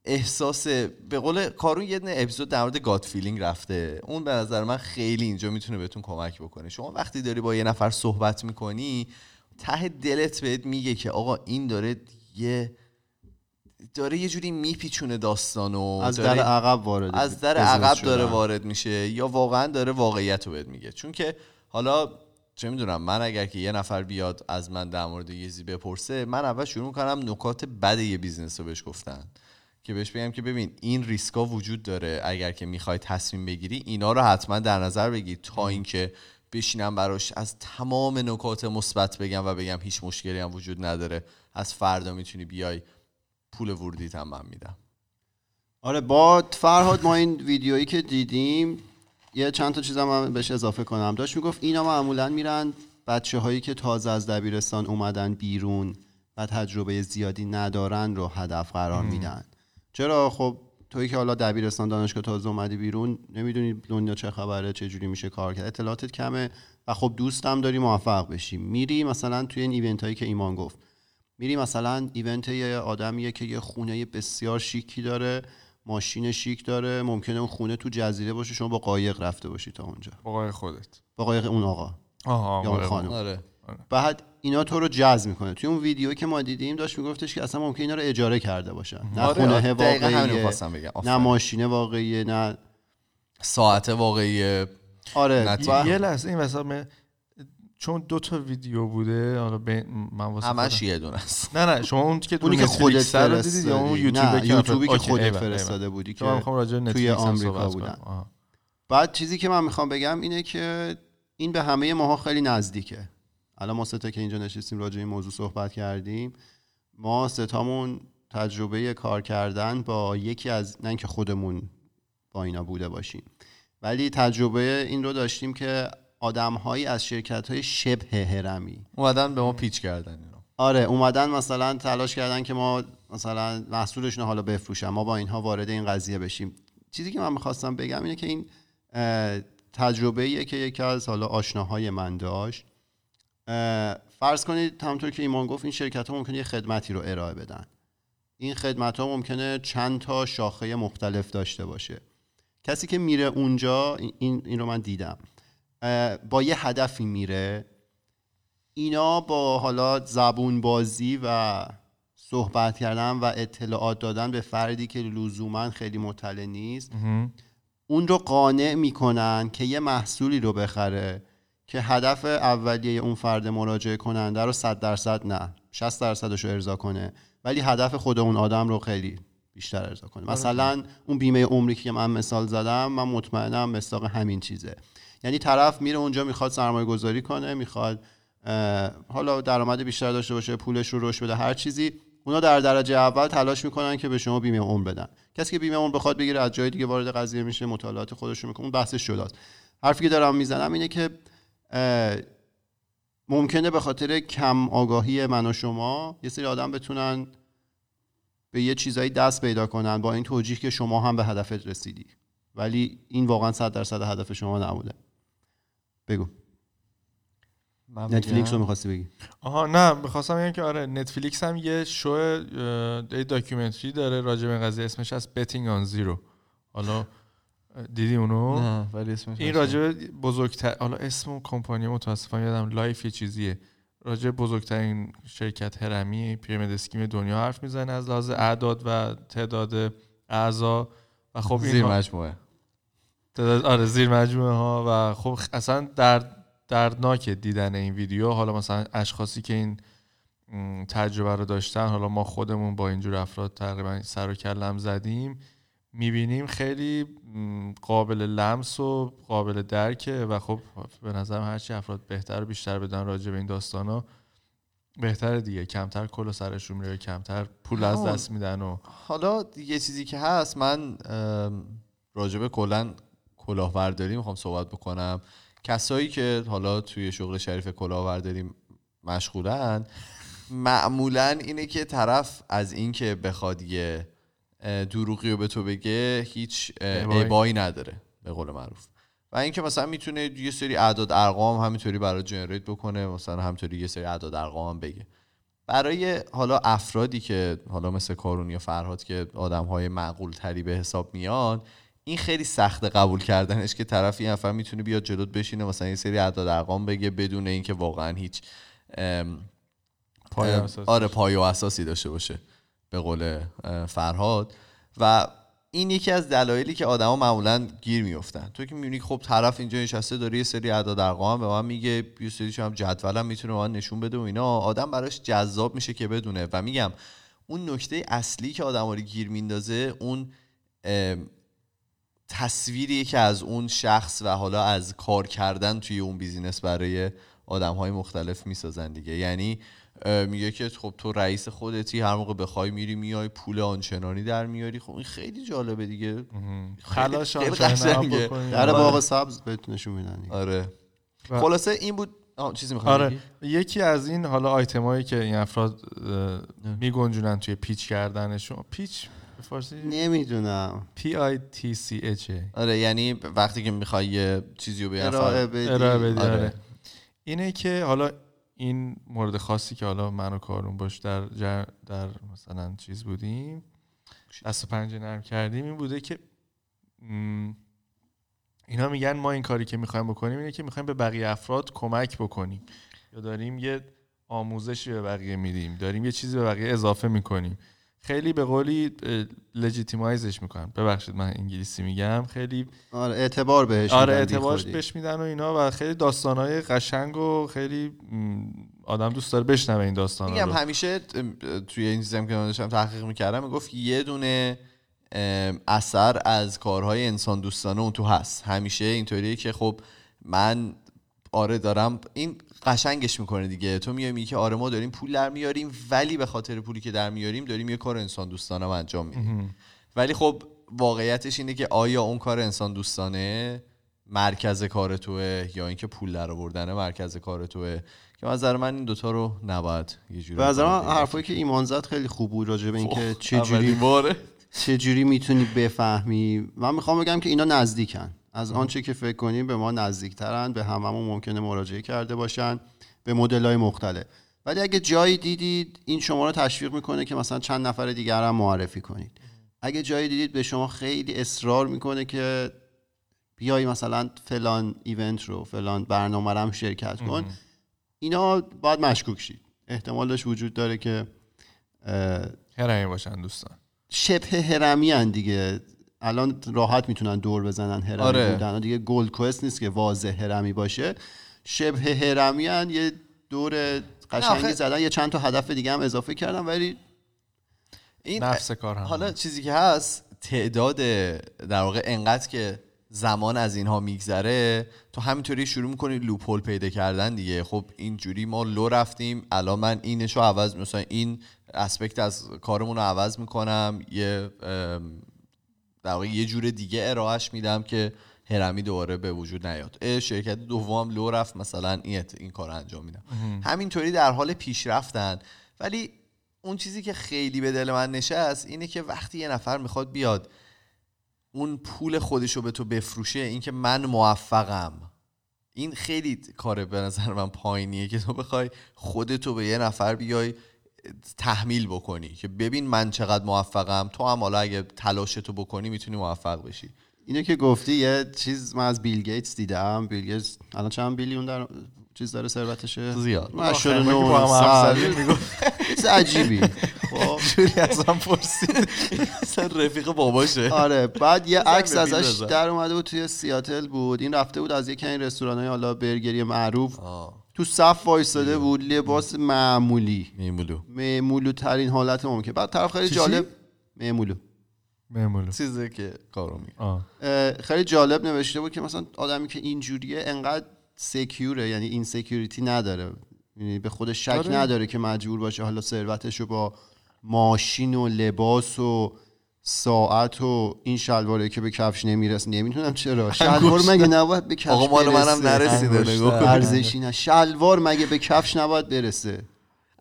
S1: احساس به قول کارون یه اپیزود در مورد گاد فیلینگ رفته اون به نظر من خیلی اینجا می‌تونه بهتون کمک بکنه. شما وقتی داری با یه نفر صحبت می‌کنی ته دلت بهت میگه که آقا این داره یه داره یه جوری میپیچونه داستانو
S2: از در عقب وارد
S1: از در عقب. داره وارد میشه یا واقعا داره واقعیت رو بهت میگه. چون که حالا چه می‌دونم من اگر که یه نفر بیاد از من در مورد یه چیزی بپرسه من اول شروع می‌کنم نکات بد یه business رو بهش گفتن. که بهش بگم که ببین این ریسکا وجود داره اگر که می‌خوای تصمیم بگیری اینا رو حتما در نظر بگیر تا اینکه بشینم براش از تمام نکات مثبت بگم و بگم هیچ مشکلی هم وجود نداره. از فردا می‌تونی بیای پول ورودیت هم من میدم.
S2: آره با فرهاد ما این ویدیویی که دیدیم یه چند تا چیزم من بهش اضافه کنم. داشت می‌گفت اینا معمولا میرن بچه هایی که تازه از دبیرستان اومدن بیرون و تجربه زیادی ندارن رو هدف قرار میدن. چرا؟ خب توی که حالا دبیرستان دانشگاه تازه اومدی بیرون نمی‌دونی دنیا چه خبره چه جوری میشه کار کرد. اطلاعاتت کمه و خب دوستم داری موفق بشی. میری مثلا توی این ایونت هایی که ایمان گفت. میری مثلا ایونت یه آدمیه که یه خونه بسیار شیکی داره ماشین شیک داره ممکنه اون خونه تو جزیره باشه شما با قایق رفته باشی تا اونجا.
S3: آقای خودت.
S2: با قایق اون آقا.
S3: آها
S2: یا اون خانم.
S1: آره.
S2: بعد اینا تو رو جذب می‌کنه. توی اون ویدیو که ما دیدیم داشت میگفتش که اصلا ممکنه اینا رو اجاره کرده باشن. نه
S1: آره،
S2: خونه واقعیه
S1: بگم.
S2: نه. ماشین واقعیه نه
S1: ساعت واقعی
S2: آره.
S3: یه لحظه این من- چون دو تا ویدیو بوده حالا به من واسه
S1: همش یه دونه است.
S3: نه نه شما اون که
S2: اونی که خودت
S3: رو دیدید یا اون
S2: نه
S3: که
S2: یوتیوبی که خودت فرستاده. بودی
S3: چون من
S2: که
S3: می‌خوام راجع به
S2: توی آمریکا بودن. بعد چیزی که من می‌خوام بگم اینه که این به همه ماها خیلی نزدیکه. الان ما ستا که اینجا نشستیم راجع به این موضوع صحبت کردیم. ما ستامون تجربه کار کردن با یکی از نه اینکه خودمون با اینا بوده باشیم. ولی تجربه این رو داشتیم که آدمهایی از شرکت های شبه هرمی
S1: اومدن به ما پیچ کردن اینو.
S2: آره اومدن مثلا تلاش کردن که ما مثلا محصولشون حالا بفروشن ما با اینها وارد این قضیه بشیم. چیزی که من می‌خواستم بگم اینه که این تجربه ایه که یکی از حالا آشناهای من داشت. فرض کنید همونطور که ایمان گفت این شرکت ها ممکنه یه خدمتی رو ارائه بدن. این خدمت ها ممکنه چند تا شاخه مختلف داشته باشه. کسی که میره اونجا این- این, رو من دیدم. با یه هدفی میره. اینا با حالا زبون بازی و صحبت کردن و اطلاعات دادن به فردی که لزوما خیلی مطلع نیست اون رو قانع می‌کنن که یه محصولی رو بخره که هدف اولیه اون فرد مراجعه کننده رو 100 درصد نه 60 درصدش رو ارضا کنه. ولی هدف خود اون آدم رو خیلی بیشتر ارضا کنه. مثلا اون بیمه عمری که من مثال زدم من مطمئنم مستاق همین چیزه. یعنی طرف میره اونجا می‌خواد سرمایه گذاری کنه می‌خواد حالا درآمد بیشتر داشته باشه پولش رو رشد بده هر چیزی. اونا در درجه اول تلاش می‌کنن که به شما بیمه عمر بدن. کسی که بیمه عمر بخواد بگیره از جای دیگه وارد قضیه میشه مطالعات خودش رو می‌کنه. اون بحثش جداست حرفی که دارم می‌زنم اینه که ممکنه به خاطر کم آگاهی من و شما یه سری آدم بتونن به یه چیزایی دست پیدا کنن با این توجیه که شما هم به هدفت رسیدی. ولی این واقعا صد درصد هدف شما نبوده. بگو؟ Netflix رو می‌خواستی بگی.
S3: آها نه می‌خواستم بگم که آره Netflix هم یه شو یه documentary داره راجع به این قضیه اسمش از Betting on Zero حالا دیدی اونو؟
S1: نه ولی اسمش
S3: این. راجع بزرگتر حالا اسم اون کمپانی متاسفانه یادم لایف یه چیزیه. راجع بزرگترین شرکت هرمی pyramid scheme دنیا حرف می‌زنه از لحاظ اعداد و تعداد اعضا. و خب این
S1: زیر مجموعه.
S3: آره زیر مجموعه ها و خب اصلا در دردناکه دیدن این ویدیو حالا مثلا اشخاصی که این تجربه رو داشتن حالا ما خودمون با اینجور افراد تقریبا سر و کله زدیم می‌بینیم خیلی قابل لمس و قابل درکه و خب به نظرم هرچی افراد بهتر و بیشتر بدن راجع به این داستان ها بهتره دیگه کمتر کل و سرشون میره کمتر پول از. دست میدن و
S1: حالا یه چیزی که هست من ام، راجبه کلا کلاهبرداری می‌خوام صحبت بکنم. کسایی که حالا توی شغل شریف کلاهبرداری مشغولن معمولا اینه که طرف از اینکه بخواد یه دروغی رو به تو بگه هیچ.
S3: ابایی
S1: نداره به قول معروف. و اینکه مثلا می‌تونه یه سری اعداد ارقام همینطوری برای جنریت بکنه مثلا همینطوری یه سری اعداد ارقام هم بگه. برای حالا افرادی که حالا مثل کارون یا فرهاد که آدم های معقول تری به حساب میان این خیلی سخت قبول کردنش که طرف این نفر می‌تونه بیاد جلوت بشینه مثلا یه سری اعداد ارقام بگه بدون اینکه واقعا هیچ
S3: پای.
S1: آره پایه و اساسی داشته باشه به قول فرهاد. و این یکی از دلایلی که آدما معمولا گیر میفتن تو که می‌بینی خب طرف اینجا نشسته داره یه سری اعداد ارقام به من میگه یه سری هم جدولم می‌تونه من نشون بده و اینا. آدم براش جذاب میشه که بدونه. و میگم اون نکته اصلی که آدم رو گیر میندازه اون تصویری که از اون شخص و حالا از کار کردن توی اون بیزینس برای آدم های مختلف می‌سازن دیگه یعنی میگه که خب تو رئیس خودتی هر موقع بخوای میری میای پول آنچنانی در میاری خب این خیلی جالبه دیگه
S3: خلاش
S1: خیلی
S3: آنچنان
S1: قشنگه.
S3: بکنیم.
S2: در
S1: آره.
S2: باغ سبز بهتون نشون میدن.
S1: آره
S3: و-
S1: خلاصه این بود آه، چیزی می‌خوام
S3: آره یکی از این حالا آیتمایی که این افراد میگنجونن توی پیچ کردنشون پیچ به فارسی
S2: نمی‌دونم.
S3: P I T C H A.
S1: آره یعنی وقتی که می‌خوای یه چیزی رو به
S2: ارائه بدی.
S3: ارائه بدی
S1: آره.
S3: آره. اینه که حالا این مورد خاصی که حالا من و کارون باش در جر در مثلا چیز بودیم دست و پنجه نرم کردیم این بوده که اینا میگن ما این کاری که می‌خوایم بکنیم اینه که می‌خوایم به بقیه افراد کمک بکنیم. یا داریم یه آموزشی به بقیه میدیم داریم یه چیزی به بقیه اضافه می‌کنیم. خیلی به قولی لجیتیمایزش می‌کنن. ببخشید من انگلیسی میگم. خیلی
S2: آره اعتبار بهش
S3: آره
S2: میدن
S3: اعتبارش
S2: بیخودی.
S3: بهش میدن و اینا و خیلی داستانهای قشنگ و خیلی آدم دوست داره بشنوه این داستانا
S1: میگم همیشه توی این چیزی هم که داشتم تحقیق می‌کردم می‌گفت یه دونه اثر از کارهای انسان دوستانه اون تو هست. همیشه اینطوریه که خب من آره دارم. این قشنگش می‌کنه دیگه. تو میای میگی که آره ما داریم پول در میاریم ولی به خاطر پولی که در میاریم داریم یه کار انسان دوستانه هم انجام میدیم. ولی خب واقعیتش اینه که آیا اون کار انسان دوستانه مرکز کار توه یا اینکه پول در آوردن مرکز کار توه؟ که از نظر من این دوتا رو نباید یه جوری
S2: به نظر من. حرفایی که ایمان زد خیلی خوب بود راجع به اینکه
S1: اولین
S2: چجوری
S1: باره.
S2: چجوری می‌تونی بفهمی. من می‌خوام بگم که اینا نزدیکن. از آنچه که فکر کنیم به ما نزدیکترن به هممون ممکنه مراجعه کرده باشن به مدل های مختلف. ولی اگه جایی دیدید این شما رو تشویق می‌کنه که مثلا چند نفر دیگر هم معرفی کنید. اگه جایی دیدید به شما خیلی اصرار می‌کنه که بیای مثلا فلان event رو فلان برنامه رو هم شرکت کن اینا باید مشکوک شید. احتمالش وجود داره که
S3: هرمی باشن دوستان.
S2: شبه هرمی هن دیگه. الان راحت می‌تونن دور بزنن هرمی
S1: آره.
S2: بودن. دیگه گلد کوئست نیست که واضح هرمی باشه. شبه هرمی هن یه دور قشنگی
S1: آخه-
S2: زدن. یه چند تا هدف دیگه هم اضافه کردن ولی
S1: این
S3: نفس کار هم.
S1: حالا چیزی که هست تعداد در واقع انقدر که زمان از اینها میگذره تو همینطوری شروع می‌کنی لوپول پیدا کردن دیگه. خب اینجوری ما لو رفتیم. الان من اینشو عوض مثلا این اسپکت از کارمون رو عوض می‌کنم. یه در واقع یه جور دیگه ارائهش میدم که هرمی دوباره به وجود نیاد. شرکت دوم لو رفت مثلا این این کار رو انجام میدم. همینطوری در حال پیشرفتن ولی اون چیزی که خیلی به دل من نشست اینه که وقتی یه نفر می‌خواد بیاد اون پول خودشو به تو بفروشه اینکه من موفقم. این خیلی کار به نظر من پایینیه که تو بخوای خودتو به یه نفر بیای تحمیل بکنی که ببین من چقدر موفقم. تو هم حالا اگه تلاشتو بکنی می‌تونی موفق بشی.
S2: اینو که گفتی یه چیز من از بیل گیتس دیدم. بیل گیتس الان چند بیلیون در چیز داره ثروتشه؟
S1: زیاد.
S3: هم
S2: چیز عجیبی. <laughs> خب.
S3: جوری ازم پرسید.
S1: اصلا رفیق باباشه.
S2: آره بعد یه عکس ازش. در اومده بود توی سیاتل بود. این رفته بود از یکی این رستوران های حالا برگری معروف.
S1: آه.
S2: تو صف وایستاده بود لباس معمولی.
S1: میمولو
S2: معمولو ترین حالت ممکن. بعد طرف خیلی جالب معمولو.
S3: معمولو.
S1: چیزی که کارو می
S3: آه.
S2: اه، خیلی جالب نوشته بود که مثلا آدمی که اینجوریه انقدر سکیوره یعنی این سکیوریتی نداره. یعنی به خودش شک
S3: آره.
S2: نداره که مجبور باشه حالا ثروتش رو با ماشین و لباس و ساعت و این شلواره که به کفش نمی‌رسه. نمی‌دونم چرا. <laughs> شلوار مگه نباید به کفش
S1: آقا مال منم؟ نرسیده.
S2: ارزشی نه. شلوار مگه به کفش نباید برسه؟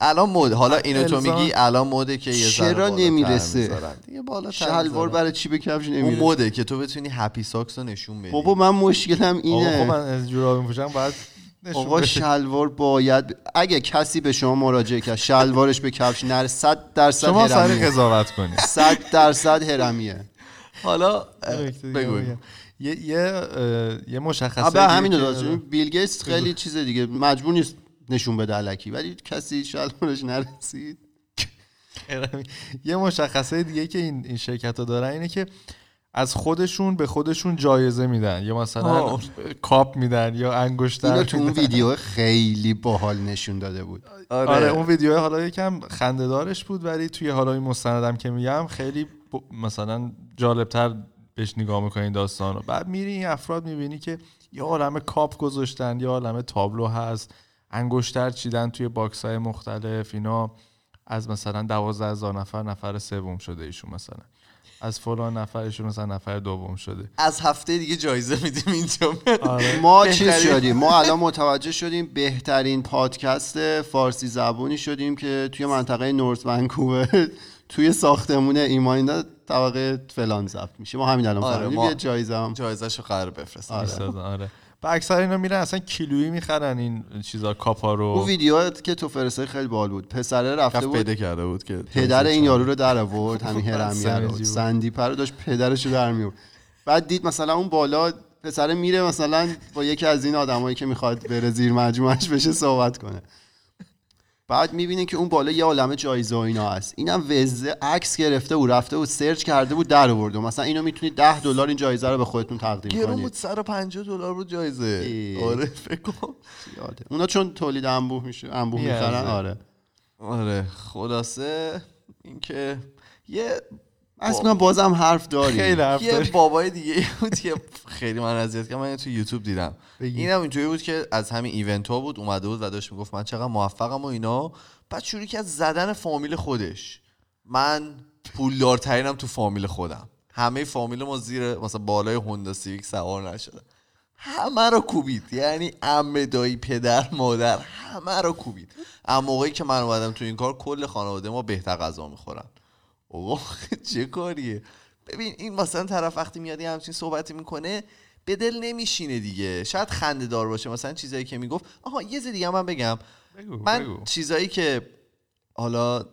S1: الان مود حالا اینو تو میگی الان موده که یه
S2: چرا نمی‌رسه؟
S1: دیگه بالاتر
S2: شلوار. برای چی به کفش
S1: اون
S2: نمی‌رسه؟
S1: موده که تو بتونی هپی ساکس رو نشون بدی.
S2: بابا من مشکلم
S3: آقا خب
S2: اینه
S3: من از جورابی میپوشم نشون
S2: آقا. شلوار باید اگه کسی به شما مراجعه کرد شلوارش به کفش نره 100 درصد
S3: شما سر قضاوت کنید
S2: 100 درصد هرمیه
S1: حالا بگو.
S3: یه یه یه مشخصه دیگه
S2: همین داشت بیل گیتس خیلی چیز دیگه. مجبور نیست نشون بده علکی. ولی کسی شلوارش نرسید. <laughs>
S3: یه مشخصه دیگه که این این شرکت ها دارن اینه که از خودشون به خودشون جایزه میدن. یا مثلا
S1: آه.
S3: کاپ میدن یا انگشتر
S2: اینو تو اون. ویدیو خیلی باحال نشون داده بود.
S1: آره,
S3: آره. اون ویدیو حالا یکم خندهدارش بود ولی توی حالا این مستندم که میگم خیلی ب- مثلا جالبتر بهش نگاه می‌کنی این داستان رو بعد میری این افراد می‌بینی که یه عالمه کاپ گذاشتن یه عالمه تابلو هست انگشتر چیدن توی box های مختلف اینا. از مثلا دوازده هزار نفر نفر سوم شده ایشون مثلا. از فلان نفرشون مثلا نفر دوم شده.
S1: از هفته دیگه جایزه میدیم اینجا.
S3: آره. <laughs>
S2: ما چیز
S1: بهترین-
S2: شدیم. ما الان متوجه شدیم بهترین پادکست فارسی زبونی شدیم که توی منطقه North Vancouver توی ساختمون ایمانینا طبقه فلان ضبط میشه. ما همین الان
S1: آره، ما-
S2: یه جایزه هم.
S1: جایزش رو قرار بفرستم
S2: آره.
S3: آره. و اکثر اینا میرن اصلا کیلویی می‌خرن این چیزا کاپا رو.
S2: اون ویدیو که تو فرستای خیلی باحال بود. پسره رفته بود
S1: پیدا کرده بود که
S2: پدر این یارو رو در <laughs> آورد همین هرمیه
S3: سنجی
S2: رو.
S3: بود.
S2: سندیپر رو داشت پدرش رو در میورد بعد دید مثلا اون بالا پسر میره مثلا با یکی از این آدمایی که می‌خواد بره زیر مجموعش بشه صحبت کنه. بعد می‌بینه که اون بالا یه عالمه جایزه و اینا هست. اینم وزه عکس گرفته و رفته و سرچ کرده بود در آورده. مثلا اینو می‌تونید 10 دلار این جایزه رو به خودتون تقدیم
S1: گرون بود
S2: کنید
S1: 150 دلار بود جایزه.
S2: ای.
S1: آره فکر کن.
S2: یاده. اونا چون تولید انبوه میشه انبوه. می‌خرن. آره.
S1: آره خلاصه اینکه یه
S2: اصلا میگم بازم حرف داریم.
S3: خیلی حرف
S1: یه
S3: داری.
S1: بابای دیگه بود که خیلی من اذیت کردم من تو یوتیوب دیدم. اینم اینطوری بود که از همین ایونت ها بود اومده بود و داشت می‌گفت من چقدر موفقم و اینا. بعد شروع کرد زدن فامیل خودش. من پولدارترینم تو فامیل خودم. همه فامیل ما زیر مثلا بالای هوندا سیویک سوار نشده همه رو کوبید. یعنی عمه دایی پدر مادر همه رو کوبید. اما موقعی که من اومدم تو این کار کل خانواده ما بهتر غذا می‌خورن. آقا چه کاریه؟ ببین این مثلا طرف وقتی میاد یه همچین صحبتی می‌کنه به دل نمیشینه دیگه. شاید خنده دار باشه. مثلا چیزایی که می‌گفت. آها یه چیز دیگه من بگم.
S3: بگو
S1: من
S3: بگو.
S1: چیزایی که حالا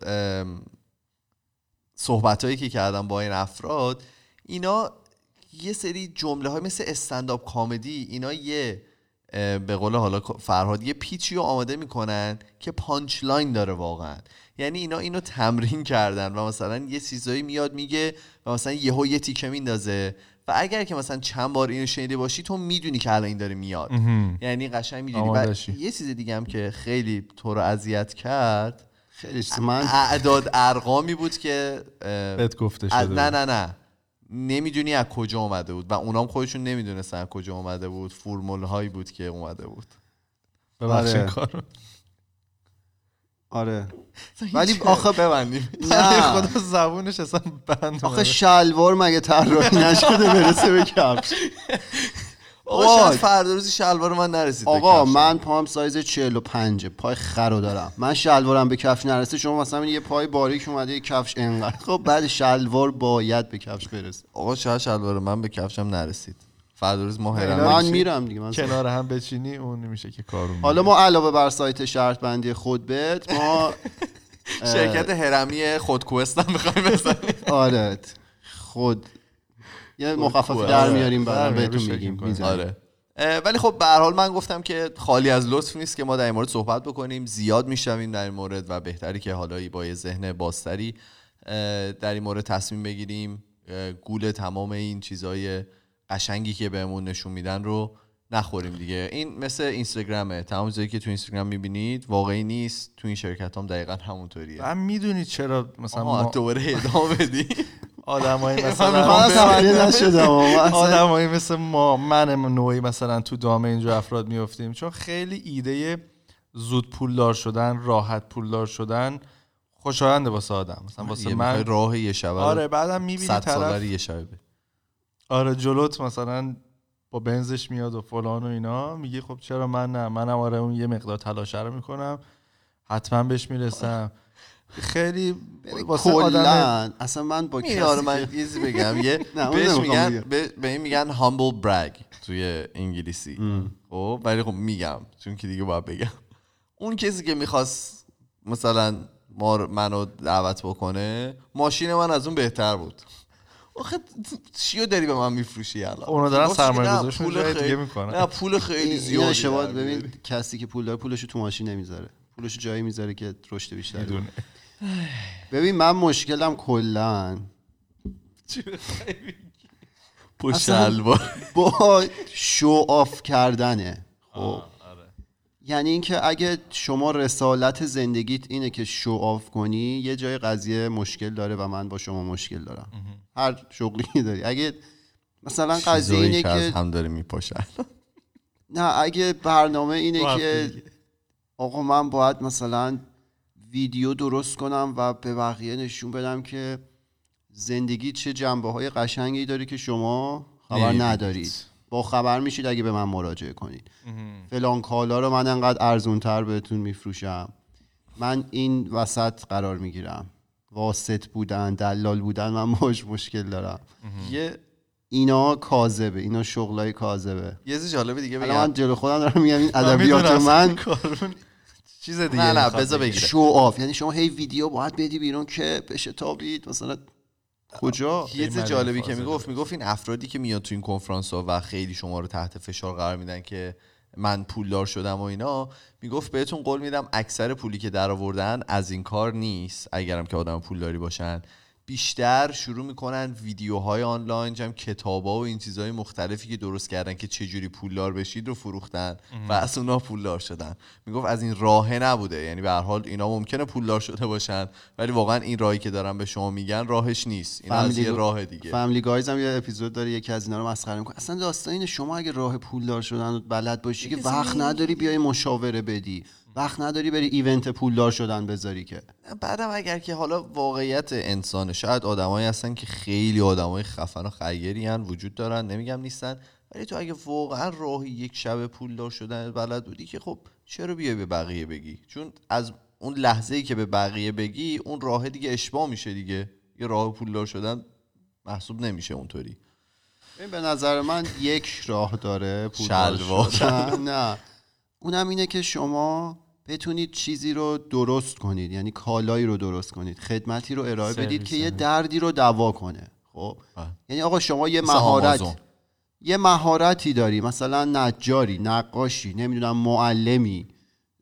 S1: صحبت هایی که کردم با این افراد اینا یه سری جمله های مثل stand-up comedy اینا یه به قول حالا فرهاد یه پیچی رو آماده می‌کنن که punchline داره واقعا یعنی اینا اینو تمرین کردن و مثلا یه چیزایی میاد میگه و مثلا یهو یه تیکه میندازه و اگر که مثلا چند بار اینو شنیده باشی تو می‌دونی که الان این داره میاد. یعنی قشنگ می‌دونی و. یه چیز دیگه هم که خیلی تو رو اذیت کرد
S2: خیلی. من
S1: اعداد ارقامی بود که
S3: بهت گفته شده
S1: نه. نه نه نمی‌دونی از کجا اومده بود و اونام خودشون نمی‌دونستن از کجا اومده بود. فرمول هایی بود که اومده بود.
S3: ببخشید.
S2: آره.
S3: کارو.
S2: آره. ولی آخه
S1: ببندیم.
S2: نه.
S3: خدا زبونش اصلا بند
S2: آخه. شلوار مگه طراحی نشده برسه به کفش؟ <laughs>
S1: آقا شاید فردا روزی شلوار من نرسید
S2: آقا. من پام سایز 45 پای خرو دارم. من شلوارم به کفش نرسه شما مثلا یه پای باریک اومده یه کفش انقدر. <laughs> خب بعد شلوار باید به کفش برسه.
S1: آقا شاید شلوار من به کفشم نرسید. فردا روز ما
S2: من؟ میرم دیگه من
S3: کنار هم بچینی اون میشه که کارو
S2: حالا ما علاوه بر سایت شرط بندی خود بت ما <laughs>
S1: شرکت هرمی خودکوست هم می‌خوایم بزنیم.
S2: آره خود یه مخففی. در
S1: آره.
S2: میاریم بعد
S3: میاریم،
S2: بهتون میگیم.
S1: آره. ولی خب به هر حال من گفتم که خالی از لطف نیست که ما در این مورد صحبت بکنیم زیاد میشنویم در این مورد و بهتری که حالا با یه ذهن بازتری در این مورد تصمیم بگیریم. گول تمام این چیزای قشنگی که بهمون نشون میدن رو نخوریم دیگه. این مثل اینستاگرامه. تمام چیزایی که تو اینستاگرام می‌بینید واقعی نیست. تو این شرکت هم دقیقا همونطوریه.
S3: هم می‌دونید چرا مثلا ما
S1: دوباره ادامه بدی. <laughs>
S3: آدمایی <laughs> مثلا
S2: اصلا-
S3: آدمایی مثل ما من نوعی مثلا تو دام اینجور افراد میفتیم چون خیلی ایده زود پولدار شدن راحت پولدار شدن خوشاینده واسه آدم. مثلا واسه من
S1: راه یه شبه
S3: آره بعدم می‌بینی طرف
S1: یه شبه.
S3: آره جلوت مثلا با بنزش میاد و فلان و اینا میگی خب چرا من نه؟ منم آره اون یه مقدار تلاشه رو می‌کنم. حتما بهش می‌رسم. خیلی آدم
S2: کلا اصلا من با کسی
S1: من چیزی بگم. یه <laughs> بهش میگن. به این میگن humble brag توی انگلیسی. خب ولی خب میگم چون که دیگه باید بگم. اون کسی که می‌خواست مثلا ما منو دعوت بکنه ماشین من از اون بهتر بود. آخه چیو داری به من میفروشی الان؟
S3: اونو دارن
S1: گفتش که
S3: سرمایه
S1: نه،
S3: گذاریشون
S1: پول
S3: دیگه می‌کنن.
S1: نه پول خیلی
S2: اشتباه
S1: در
S2: ببین. کسی که پول داره پولشو تو ماشین نمی‌ذاره. پولشو جایی می‌ذاره که رشد بیشتری
S3: می‌دونه.
S2: ببین من مشکلم کلا.
S1: پشت
S2: با show off کردنه. خب. یعنی اینکه اگه شما رسالت زندگیت اینه که show off کنی یه جای قضیه مشکل داره و من با شما مشکل دارم. هر شغلی <laughs> داری. اگه مثلا قضیه اینه
S1: که از هم داره میپاشن.
S2: نه اگه برنامه اینه که آقا من باید مثلا ویدیو درست کنم و به بقیه نشون بدم که زندگی چه جنبه های قشنگی داره که شما خبر. ندارید. با خبر میشید اگه به من مراجعه کنید. فلان کالا رو من انقدر ارزونتر بهتون میفروشم. من این وسط قرار می‌گیرم. واسط بودن دلال بودن من باش مشکل دارم.
S1: یه
S2: اینا کاذبه اینا شغلای کاذبه.
S1: یه چیز جالب دیگه
S2: الان من
S1: بگم
S2: جلو خودم دارم میگم این ادبیات من
S3: کارون چیز دیگه
S1: نه نه بذار
S3: بگه.
S1: بگیره.
S2: شو آف یعنی شما هی ویدیو باید بدی بیرون که بشه تابید. مثلا کجا؟
S1: یه چیز جالبی که. می‌گفت می‌گفت این افرادی که میاد تو این کنفرانس ها و خیلی شما رو تحت فشار قرار میدن که من پولدار شدم و اینا می‌گفت بهتون قول میدم اکثر پولی که در آوردن از این کار نیست. اگرم که آدم پولداری باشن بیشتر شروع می‌کنن ویدیوهای آنلاین جم کتابا و این چیزهای مختلفی که درست کردن که چجوری پولدار بشید رو فروختن و از اونا پولدار شدن. می‌گفت از این راهه نبوده. یعنی به هر حال اینا ممکنه پولدار شده باشن ولی واقعا این راهی که دارن به شما میگن راهش نیست. این از یه راه دیگه.
S2: Family Guy هم یه اپیزود داره یکی از اینا رو مسخره می‌کنه. اصلا داستان اینه شما اگه راه پولدار شدن بلد باشی که وقت نداری بیای مشاوره بدی. وقت نداری بری event پولدار شدن بذاری که.
S1: بعدم اگر که حالا واقعیت انسانه شاید آدمایی هستن که خیلی آدمای خفن و خیری هن وجود دارن نمیگم نیستن ولی تو اگه واقعا راه یک شب پولدار شدن بلد بودی که خب چرا بیای به بقیه بگی؟ چون از اون لحظه ای که به بقیه بگی اون راه دیگه اشباه میشه دیگه. یه راه پولدار شدن محسوب نمیشه اونطوری.
S2: ببین به نظر من یک راه داره پولدار. شدن. نه. اونم اینه که شما بتونید چیزی رو درست کنید یعنی کالایی رو درست کنید خدمتی رو ارائه بدید که یه. دردی رو دوا کنه خب. یعنی آقا شما یه مهارت. یه مهارتی داری مثلا نجاری نقاشی نمی‌دونم معلمی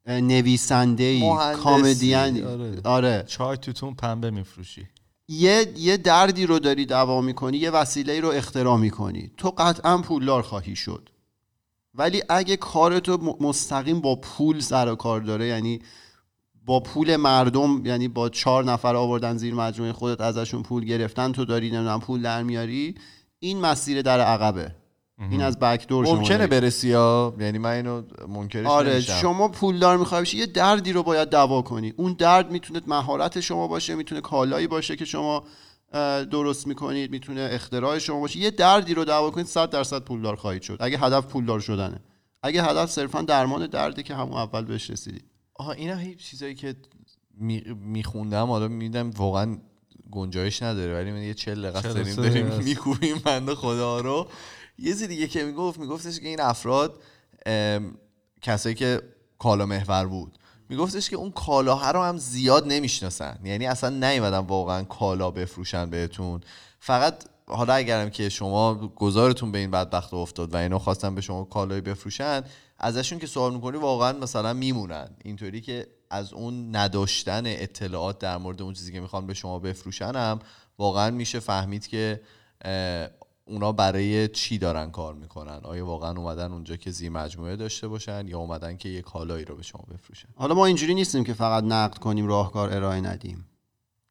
S2: نویسنده ای کامدیانی
S1: آره.
S2: آره
S3: چای توتون پنبه میفروشی
S2: یه یه دردی رو داری دوا می‌کنی یه وسیله رو اختراع می‌کنی تو قطعا پولدار خواهی شد ولی اگه کارتو مستقیم با پول سر و کار داره یعنی با پول مردم یعنی با چهار نفر آوردن زیر مجموعه خودت ازشون پول گرفتن تو داری نمی‌دونم پول در میاری این مسیر در عقبه این از بکدور شما
S1: ممکنه. برسی ها یعنی من اینو منکرش
S2: آره
S1: نمیشم.
S2: شما پولدار می‌خوای بشی یه دردی رو باید دوا کنی اون درد می‌تونه مهارت شما باشه می‌تونه کالایی باشه که شما درست می‌کنید می‌تونه اختراع شما باشه. یه دردی رو دوا کنید 100 درصد پولدار خواهید شد. اگه هدف پولدار شدنه. اگه هدف صرفا درمان درده که همون اول بهش رسیدید.
S1: آها اینا هی چیزایی که میخوندم حالا میدم واقعا گنجایش نداره ولی من یه چل دقیقه
S3: چل
S1: داریم داریم. میکوبیم بنده خدا رو. یه چیز دیگه که می‌گفت میگفتش که این افراد کسایی که کالا محور بود. میگفتش که اون کالاها رو هم زیاد نمی‌شناسن. یعنی اصلا نیومدن واقعا کالا بفروشن بهتون. فقط حالا اگرم که شما گذارتون به این بدبخت افتاد و اینا خواستن به شما کالایی بفروشن ازشون که سوال می‌کنی واقعا مثلا میمونن. اینطوری که از اون نداشتن اطلاعات در مورد اون چیزی که می‌خوان به شما بفروشن هم واقعا میشه فهمید که اونا برای چی دارن کار می‌کنن؟ آیا واقعا اومدن اونجا که زیر مجموعه داشته باشن یا اومدن که یه کالایی رو به شما بفروشن؟
S2: حالا ما اینجوری نیستیم که فقط نقد کنیم راهکار ارائه ندیم.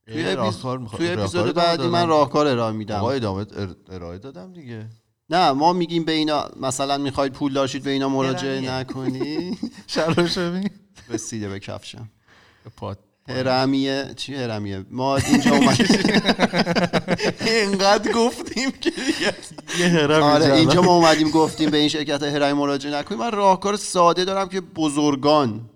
S2: توی,
S1: می‌خوا-
S2: اپیزود بعدی من. راهکار ارائه میدم.
S1: آقا ادامه ار- ارائه دادم دیگه.
S2: نه ما میگیم به اینا مثلا می‌خواید پول داشتید به اینا مراجعه. نکنی. <laughs>
S3: شلوار شبی
S2: رسیده به کفشم.
S3: پات
S2: هرمیه چی هرمیه؟ ما اینجا اومدیم. <laughs>
S1: اینقدر گفتیم که دیگه.
S3: یه هرم
S2: آره اینجا ما اومدیم گفتیم به این شرکت هرمی مراجعه نکنیم. من راهکار ساده دارم که بزرگان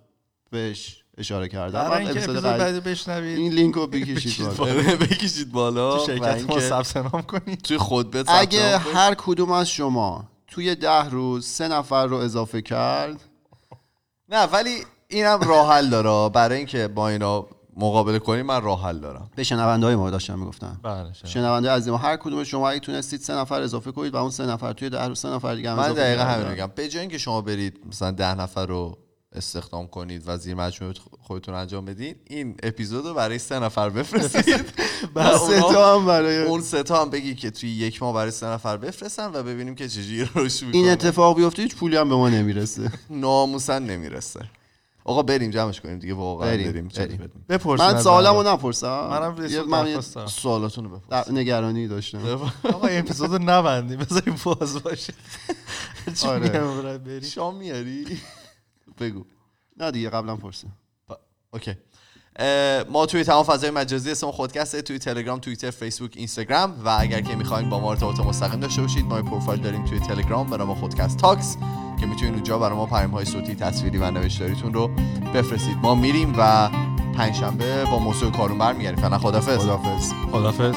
S2: بهش اشاره کردم.
S3: برای
S2: من اپیزود بعد
S3: بعدی بشنوید.
S2: این لینک رو بکشید بالا.
S1: بکشید بالا.
S3: تو شرکت ما ثبت نام کنید
S1: توی ثبت
S2: اگه. هر کدوم از شما توی ده روز سه نفر رو اضافه کرد
S1: نه ولی اینم راه حل داره برای اینکه با اینا مقابله کنیم من راه حل دارم.
S2: به شنونده های ما داشتم می‌گفتم
S3: بله.
S2: شنونده عزیز ما هر کدوم شما اگه تونستید سه نفر اضافه کنید و اون سه نفر توی ده سه نفر دیگه هم
S1: من دقیقا. همین میگم. به جای اینکه شما برید مثلا ده نفر رو استخدام کنید و زیر مجموعه خودتون انجام بدین این اپیزود رو برای سه نفر بفرستید. <laughs> و
S2: سه تا هم برای
S1: اون سه تا هم بگی که توی یک ماه برای سه نفر بفرستن و ببینیم که چجوری <laughs> روش
S2: این اتفاق بیفته هیچ پولی هم به ما نمی‌رسه. <laughs>
S1: ناموسن نمی‌رسه. آقا بریم جمعش کنیم دیگه واقعا
S2: بریم،
S1: بریم,
S2: بریم.
S3: بپرسید
S2: من سوالمو. نپرسم.
S3: منم
S2: من یه
S3: درخواست دارم.
S1: سوالاتون رو بپرس.
S2: در- نگرانی داشتم.
S3: آقا این اپیزودو نبندیم بذاریم باز باشه. <laughs> چی
S2: آره.
S1: شام میاری؟ بگو.
S2: نه دیگه قبلا پرسید
S1: اوکی. ما توی تمام فضای مجازی اسم خودکسته توی تلگرام توییتر فیسبوک اینستاگرام و اگر که می‌خواین با ما ارتباط مستقیم داشته باشید ما پروفایل داریم توی تلگرام به نام خودکست تاکس. که می‌تونید اونجا برای ما پیام های صوتی تصویری و نوشتاریتون رو بفرستید. ما میریم و پنجشنبه با موضوع کارون برمیگردیم. فعلا خدافظ
S2: خدافظ
S3: خدافظ